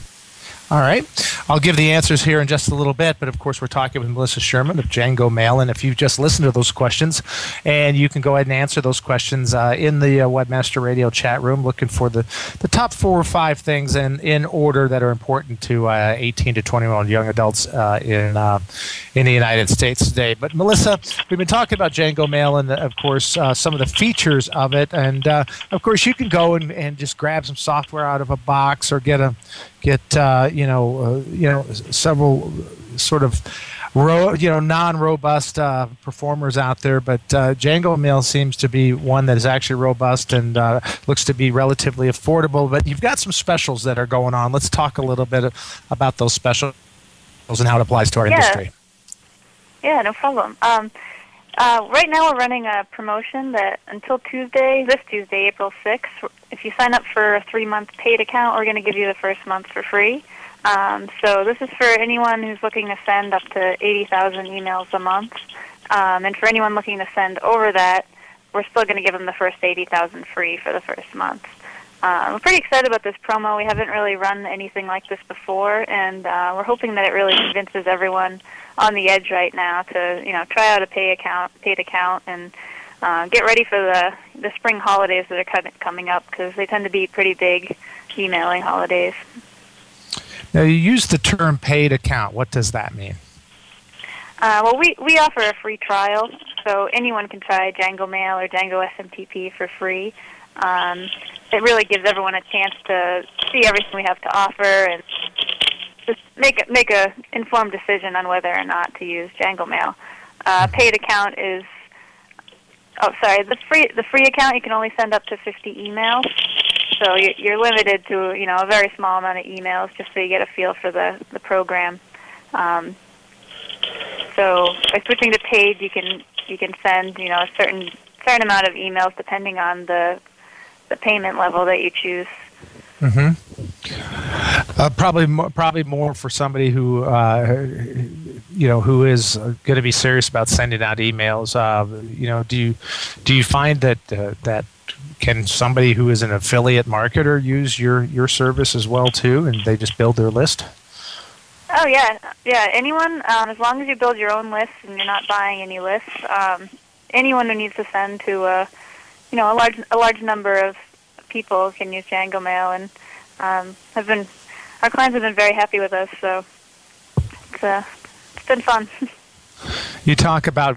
All right. I'll give the answers here in just a little bit, but of course, we're talking with Melissa Sherman of JangoMail. And if you've just listened to those questions, and you can go ahead and answer those questions uh, in the uh, Webmaster Radio chat room, looking for the, the top four or five things in, in order that are important to uh, 18 to 21 young adults uh, in, uh, in the United States today. But Melissa, we've been talking about JangoMail and, of course, uh, some of the features of it. And of course, you can go and, and just grab some software out of a box or get a get uh, you know uh, you know several sort of ro- you know non-robust uh, performers out there, but uh, JangoMail seems to be one that is actually robust and uh, looks to be relatively affordable. But you've got some specials that are going on. Let's talk a little bit about those specials and how it applies to our Yeah. industry. Yeah, no problem. Um, uh, right now, we're running a promotion that until Tuesday, this Tuesday, April 6th, if you sign up for a three month paid account, we're going to give you the first month for free. Um, so, this is for anyone who's looking to send up to 80,000 emails a month. Um, and for anyone looking to send over that, we're still going to give them the first eighty thousand free for the first month. Uh, we're pretty excited about this promo. We haven't really run anything like this before, and uh, we're hoping that it really convinces everyone on the edge right now to you know try out a pay account, paid account, and uh, get ready for the the spring holidays that are coming coming up because they tend to be pretty big emailing holidays. Now you use the term paid account. What does that mean? Uh, well, we, we offer a free trial, so anyone can try JangoMail or Django SMTP for free. Um, it really gives everyone a chance to see everything we have to offer and just make a, make a informed decision on whether or not to use JangoMail. Uh, paid account is oh sorry the free the free account you can only send up to 50 emails, so you're, you're limited to you know a very small amount of emails just so you get a feel for the the program. Um, so by switching to paid, you can you can send you know a certain certain amount of emails depending on the the payment level that you choose. Mm-hmm. Uh, probably, mo- probably more for somebody who, uh, you know, who is going to be serious about sending out emails. Uh, you know, do you do you find that uh, that can somebody who is an affiliate marketer use your your service as well too, and they just build their list? Oh yeah, yeah. Anyone, um, as long as you build your own list and you're not buying any lists, um, anyone who needs to send to a, you know, a large a large number of people can use JangoMail, and um, have been our clients have been very happy with us. So it's uh, it's been fun. <laughs> You talk about.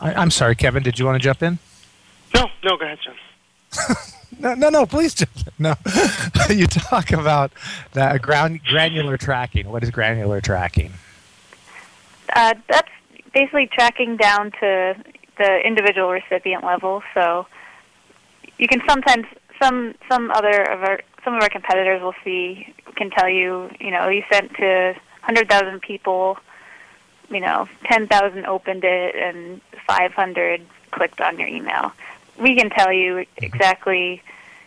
I, I'm sorry, Kevin. Did you want to jump in? No, no, go ahead, John. <laughs> No, no, no. Please, jump in. no. <laughs> you talk about that ground granular tracking. What is granular tracking? Uh, that's basically tracking down to the individual recipient level. So you can sometimes some some other of our some of our competitors will see can tell you you know you sent to hundred thousand people, you know ten thousand opened it and five hundred clicked on your email. We can tell you mm-hmm. exactly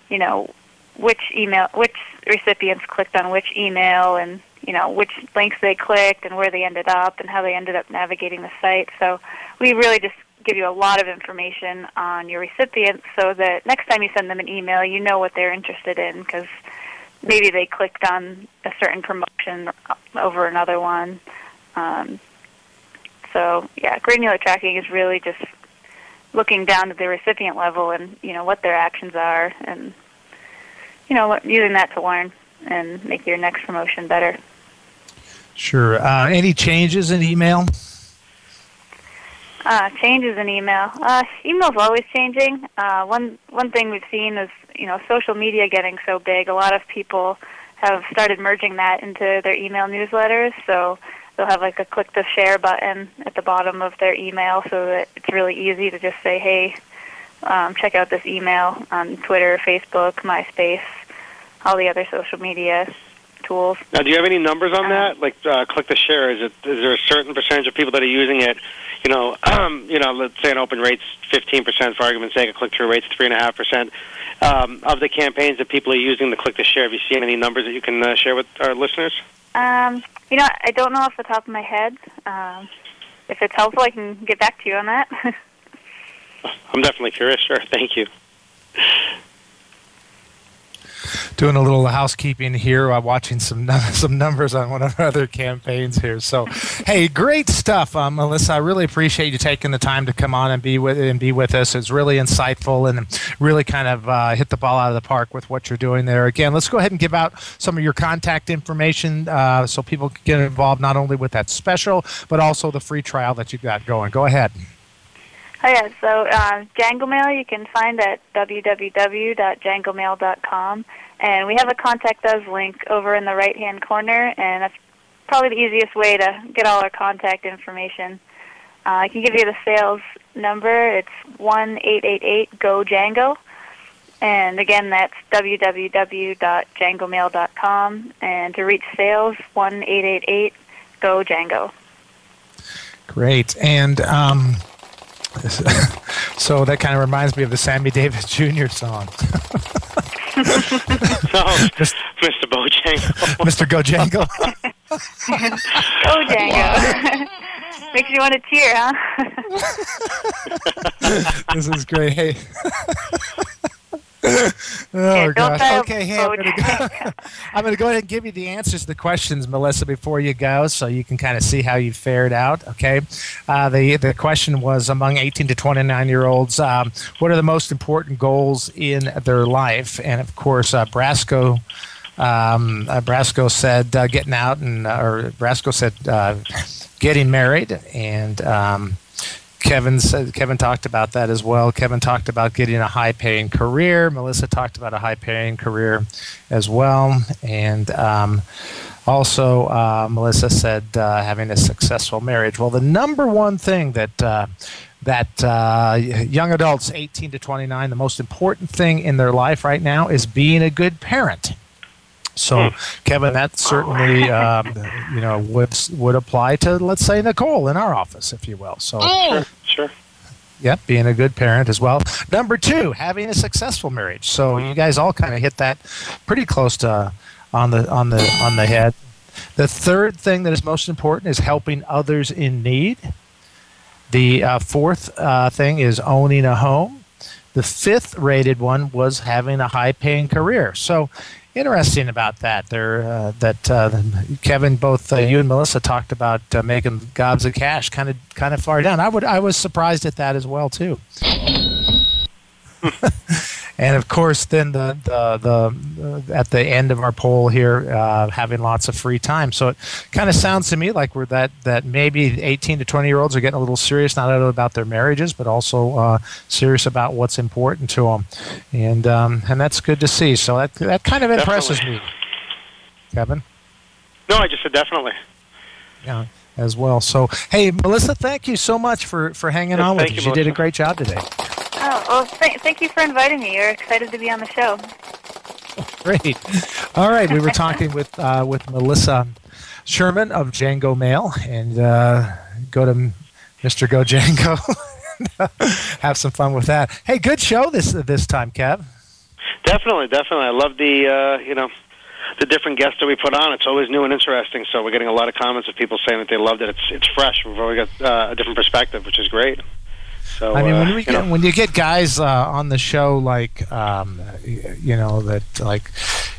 you know which email which recipients clicked on which email and you know which links they clicked and where they ended up and how they ended up navigating the site. So we really just give you a lot of information on your recipients so that next time you send them an email, you know what they're interested in because maybe they clicked on a certain promotion over another one. Um, so yeah, granular tracking is really just looking down to the recipient level and you know what their actions are and you know using that to learn and make your next promotion better. Sure. Uh, any changes in email? Uh, changes in email. Uh, email's always changing. Uh, one one thing we've seen is you know social media getting so big. A lot of people have started merging that into their email newsletters. So they'll have like a click to share button at the bottom of their email, so that it's really easy to just say, hey, um, check out this email on Twitter, Facebook, MySpace, all the other social media tools. Now, do you have any numbers on that? Like, uh, click to share. Is it is there a certain percentage of people that are using it? You know, um, <clears throat> you know, let's say an open rate's fifteen percent for argument's sake. A click through rate's three and a half percent. Um, of the campaigns that people are using the click to share, have you seen any numbers that you can uh, share with our listeners? Um, you know, I don't know off the top of my head. Um, if it's helpful, I can get back to you on that. <laughs> I'm definitely curious. Sure, thank you. Doing a little housekeeping here, uh, watching some <laughs> some numbers on one of our other campaigns here. So, hey, great stuff, uh, Melissa. I really appreciate you taking the time to come on and be with and be with us. It's really insightful and really kind of uh, hit the ball out of the park with what you're doing there. Again, let's go ahead and give out some of your contact information uh, so people can get involved not only with that special but also the free trial that you've got going. Go ahead. Oh yeah, so uh, JangoMail you can find at www.jangomail.com, and we have a contact us link over in the right hand corner, and that's probably the easiest way to get all our contact information. Uh, I can give you the sales number. It's one eight eight eight go Jango, and again that's www.jangomail.com, and to reach sales one eight eight eight go Jango. Great. And um, <laughs> so that kind of reminds me of the Sammy Davis Jr. song. <laughs> <laughs> Oh, Mr. Bojangle. Mr. Gojangle. <laughs> go Jango. <laughs> Makes you want to cheer, huh? this is great. Hey. Oh gosh. Okay, hey, I'm gonna, go, <laughs> <laughs> gonna go ahead and give you the answers to the questions, Melissa, before you go, so you can kind of see how you fared out. Okay. Uh, the the question was among 18 to 29 year olds, um, what are the most important goals in their life? And of course, uh, Brasco. Um, uh, Brasco said uh, getting out, and uh, or Brasco said uh, getting married, and um, Kevin said Kevin talked about that as well. Kevin talked about getting a high-paying career. Melissa talked about a high-paying career as well, and um, also uh, Melissa said uh, having a successful marriage. Well, the number one thing that uh, that uh, young adults, 18 to 29, the most important thing in their life right now is being a good parent. So, Kevin, that certainly um, you know would would apply to let's say Nicole in our office, if you will. So, Sure, Yep, being a good parent as well. Number two, having a successful marriage. So you guys all kind of hit that pretty close to on the on the on the head. The third thing that is most important is helping others in need. The uh, fourth uh, thing is owning a home. The fifth rated one was having a high paying career. So interesting about that. There, uh, that uh, Kevin, both uh, you and Melissa talked about uh, making gobs of cash, kind of, kind of far down. I would, I was surprised at that as well too. <laughs> and of course, then the the, the uh, at the end of our poll here, uh, having lots of free time. So it kind of sounds to me like we're that that maybe 18 to 20 year olds are getting a little serious, not only about their marriages, but also uh, serious about what's important to them, and um, and that's good to see. So that that kind of impresses me, Kevin. No, I just said definitely. Yeah, as well. So hey, Melissa, thank you so much for for hanging Yes, on with us. you, You did a great job today. Oh, well, th- thank you for inviting me. You're excited to be on the show. <laughs> Great. All right, we were talking with uh, with Melissa Sherman of JangoMail, and uh, go to Mr. Go Jango. Have some fun with that. Hey, good show this this time, Kev. Definitely, definitely. I love the uh, you know the different guests that we put on. It's always new and interesting. So we're getting a lot of comments of people saying that they loved it. It's it's fresh. We've always got uh, a different perspective, which is great. So I mean, uh, when we you get know, when you get guys uh, on the show like um, you know that like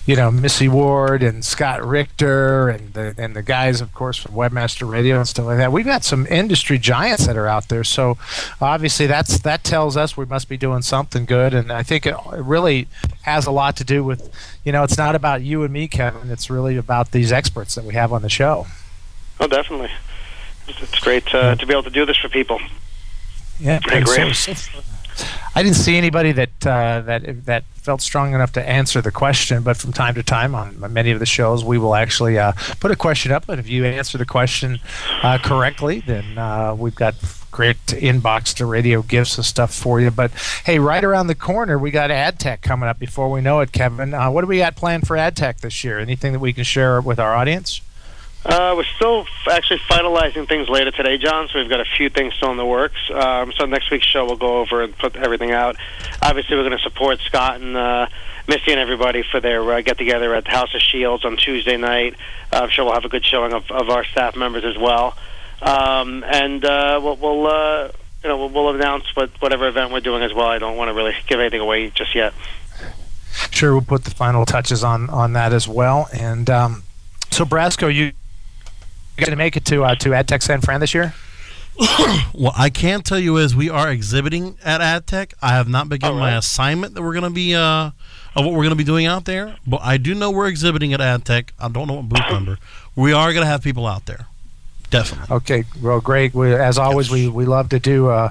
you know Missy Ward and Scott Richter and the and the guys, of course, from Webmaster Radio and stuff like that. We've got some industry giants that are out there. So obviously, that's that tells us we must be doing something good. And I think it, it really has a lot to do with you know it's not about you and me, Kevin. It's really about these experts that we have on the show. oh, definitely. It's, it's great uh, to be able to do this for people. Yeah, I and agree. so- so- I didn't see anybody that uh, that that felt strong enough to answer the question, but from time to time on many of the shows, we will actually uh, put a question up. And if you answer the question uh, correctly, then uh, we've got great inbox to radio gifts and stuff for you. But hey, right around the corner, we got AdTech coming up. Before we know it, Kevin, uh, what do we got planned for AdTech this year? Anything that we can share with our audience? Uh, we're still actually finalizing things later today, John. So we've got a few things still in the works. Um, so next week's show we'll go over and put everything out. Obviously, we're going to support Scott and uh, and everybody for their uh, get together at the House of Shields on Tuesday night. Uh, I'm sure we'll have a good showing of, of our staff members as well. Um, and uh, we'll, we'll uh, you know we'll, we'll announce what, whatever event we're doing as well. I don't want to really give anything away just yet. Sure, we'll put the final touches on on that as well. And um, so, Brasco, you going to make it to uh, to AdTech San Fran this year? <coughs> What I can tell you is we are exhibiting at AdTech. I have not begun my assignment that we're going to be uh, of what we're going to be doing out there, but I do know we're exhibiting at AdTech. I don't know what booth number. We are going to have people out there. Definitely. Okay, well, great. We, as always, we, we love to do uh,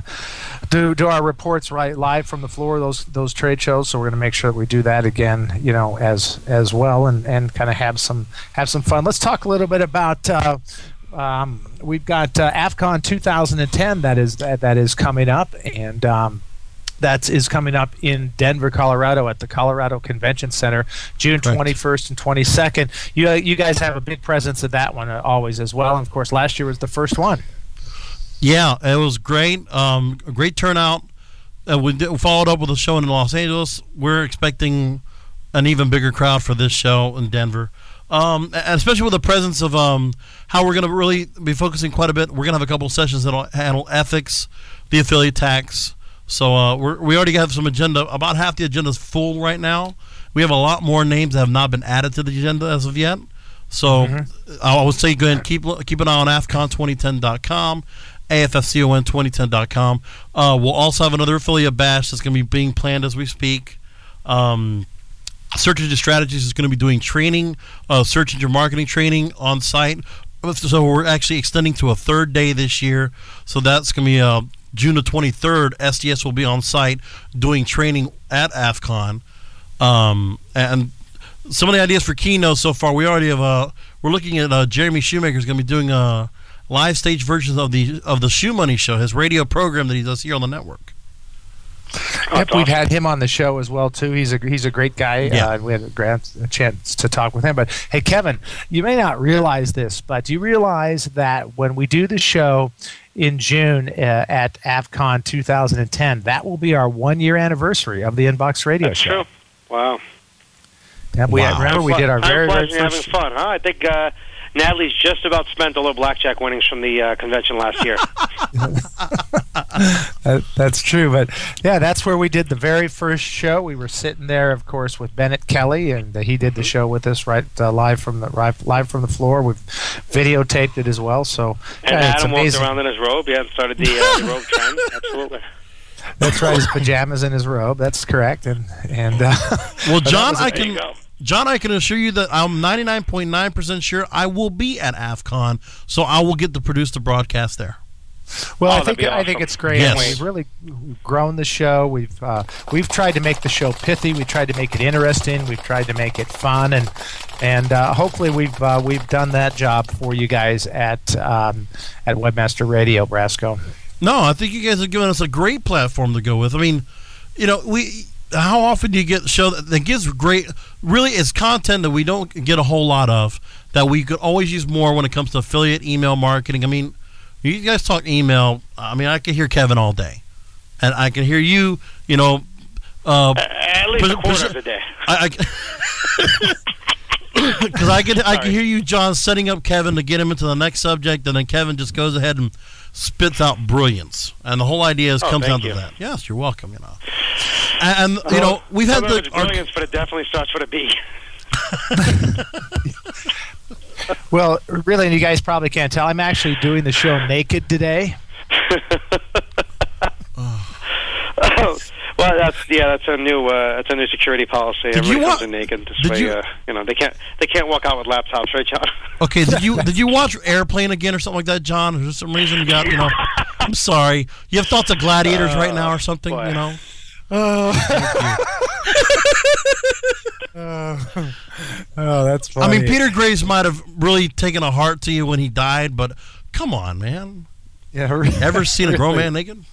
do do our reports right live from the floor of those those trade shows. So we're going to make sure that we do that again, you know, as as well, and, and kind of have some have some fun. Let's talk a little bit about. Uh, um, we've got uh, AFCON 2010 that is that, that is coming up, and um, that is coming up in Denver, Colorado, at the Colorado Convention Center, June 21st and 22nd. You you guys have a big presence at that one uh, always as well. And of course, last year was the first one. Yeah, it was great. Um, great turnout. Uh, we, did, we followed up with a show in Los Angeles. We're expecting an even bigger crowd for this show in Denver. um, and especially with the presence of um, how we're going to really be focusing quite a bit. We're going to have a couple of sessions that'll handle ethics, the affiliate tax. So uh, we're, we already have some agenda. About half the agenda is full right now. We have a lot more names that have not been added to the agenda as of yet. So I would say go ahead and keep keep an eye on AFCON2010.com, AFFCON2010.com. Uh, we'll also have another affiliate bash that's going to be being planned as we speak. Um, Search Engine Strategies is going to be doing training, uh, search engine marketing training on site. So we're actually extending to a third day this year. So that's going to be uh, June the 23rd. SES will be on site doing training at AFCON. Um, and some of the ideas for keynotes so far, we already have. Uh, we're looking at uh, Jeremy Schoemaker is going to be doing uh, live stage versions of the of the ShoeMoney Show, his radio program that he does here on the network. Yep, we've had him on the show as well too. He's a he's a great guy. Yeah. Uh, we had a, grand, a chance to talk with him. But hey, Kevin, you may not realize this, but do you realize that when we do the show in June uh, at AFCON 2010, that will be our one year anniversary of the Inbox Radio That's show. true. Wow. Yep, we remember we did our Time very, flies very when first. having fun, huh? I think uh, Natalie's just about spent all her blackjack winnings from the uh, convention last year. <laughs> That, that's true, but yeah, that's where we did the very first show. We were sitting there, of course, with Bennett Kelly, and uh, he did the show with us right uh, live from the live, live from the floor. We've videotaped it as well, so and yeah, it's Adam walked around in his robe. Yeah, started the, uh, the robe <laughs> trend. Absolutely. That's right, his pajamas and his robe. That's correct, and and uh, Well, <laughs> but that John, was- I can John, I can assure you that I'm 99.9% sure I will be at AFCON, so I will get to produce the broadcast there. Well, Oh, I think be I think it's great. Yes. We've really grown the show. We've uh, we've tried to make the show pithy. We tried to make it interesting. We've tried to make it fun, and and uh, hopefully we've uh, we've done that job for you guys at um, at Webmaster Radio, Brasco. No, I think you guys have given us a great platform to go with. I mean, you know, we how often do you get a show that, that gives great really it's content that we don't get a whole lot of that we could always use more when it comes to affiliate email marketing. I mean, you guys talk email. I mean, I can hear Kevin all day, and I can hear you. You know, uh, At least a quarter of the day. I, because I <laughs> can I can hear you, John, setting up Kevin to get him into the next subject, and then Kevin just goes ahead and spits out brilliance, and the whole idea is Oh, comes down thank to that. Yes, you're welcome. You know, and, and, you know we've had Some of the it's brilliance, but it definitely starts with a B. <laughs> Well, really, and you guys probably can't tell. I'm actually doing the show naked today. <laughs> Oh, well, that's yeah, that's a new uh, that's a new security policy. Did Everybody you comes in naked. This did way, you- uh, you know, they can't they can't walk out with laptops, right, John? <laughs> okay. Did you did you watch Airplane again or something like that, John? For some reason you got you know? <laughs> I'm sorry. You have thoughts of gladiators right now or something? You know. <laughs> Oh, oh that's funny. I mean, Peter Graves might have really taken a heart to you when he died, but come on, man. Yeah, Ever seen a grown really. man naked?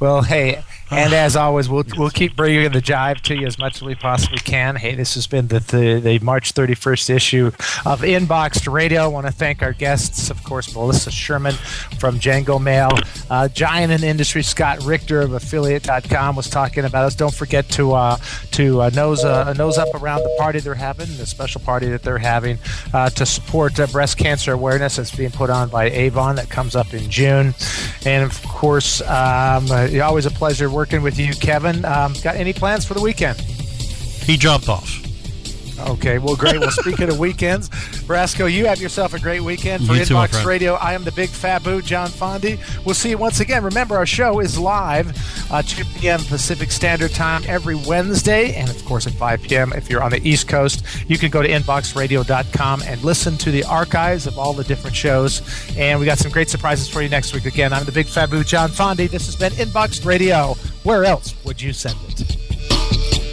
Well, hey, and as <sighs> always, we'll we'll keep bringing the jive to you as much as we possibly can. Hey, this has been the the, the March 31st issue of Inboxed Radio. I want to thank our guests, of course, Melissa Sherman from JangoMail, uh, giant in industry, Scott Richter of Affiliate.com was talking about us. Don't forget to uh, to uh, nose uh, nose up around the party they're having, the special party that they're having uh, to support uh, breast cancer awareness that's being put on by Avon that comes up in June, and of course. Um, uh, always a pleasure working with you, Kevin. Um, got any plans for the weekend? He jumped off. Okay, well, great. Well, speaking of weekends, Brasco, you have yourself a great weekend for You Inbox friend. Radio. I am the big Fabu, John Fondi. We'll see you once again. Remember, our show is live, uh, 2 p.m. Pacific Standard Time every Wednesday, and of course at 5 p.m. if you're on the East Coast. You can go to inboxradio.com and listen to the archives of all the different shows. And we got some great surprises for you next week. Again, I'm the big Fabu, John Fondi. This has been Inbox Radio. Where else would you send it?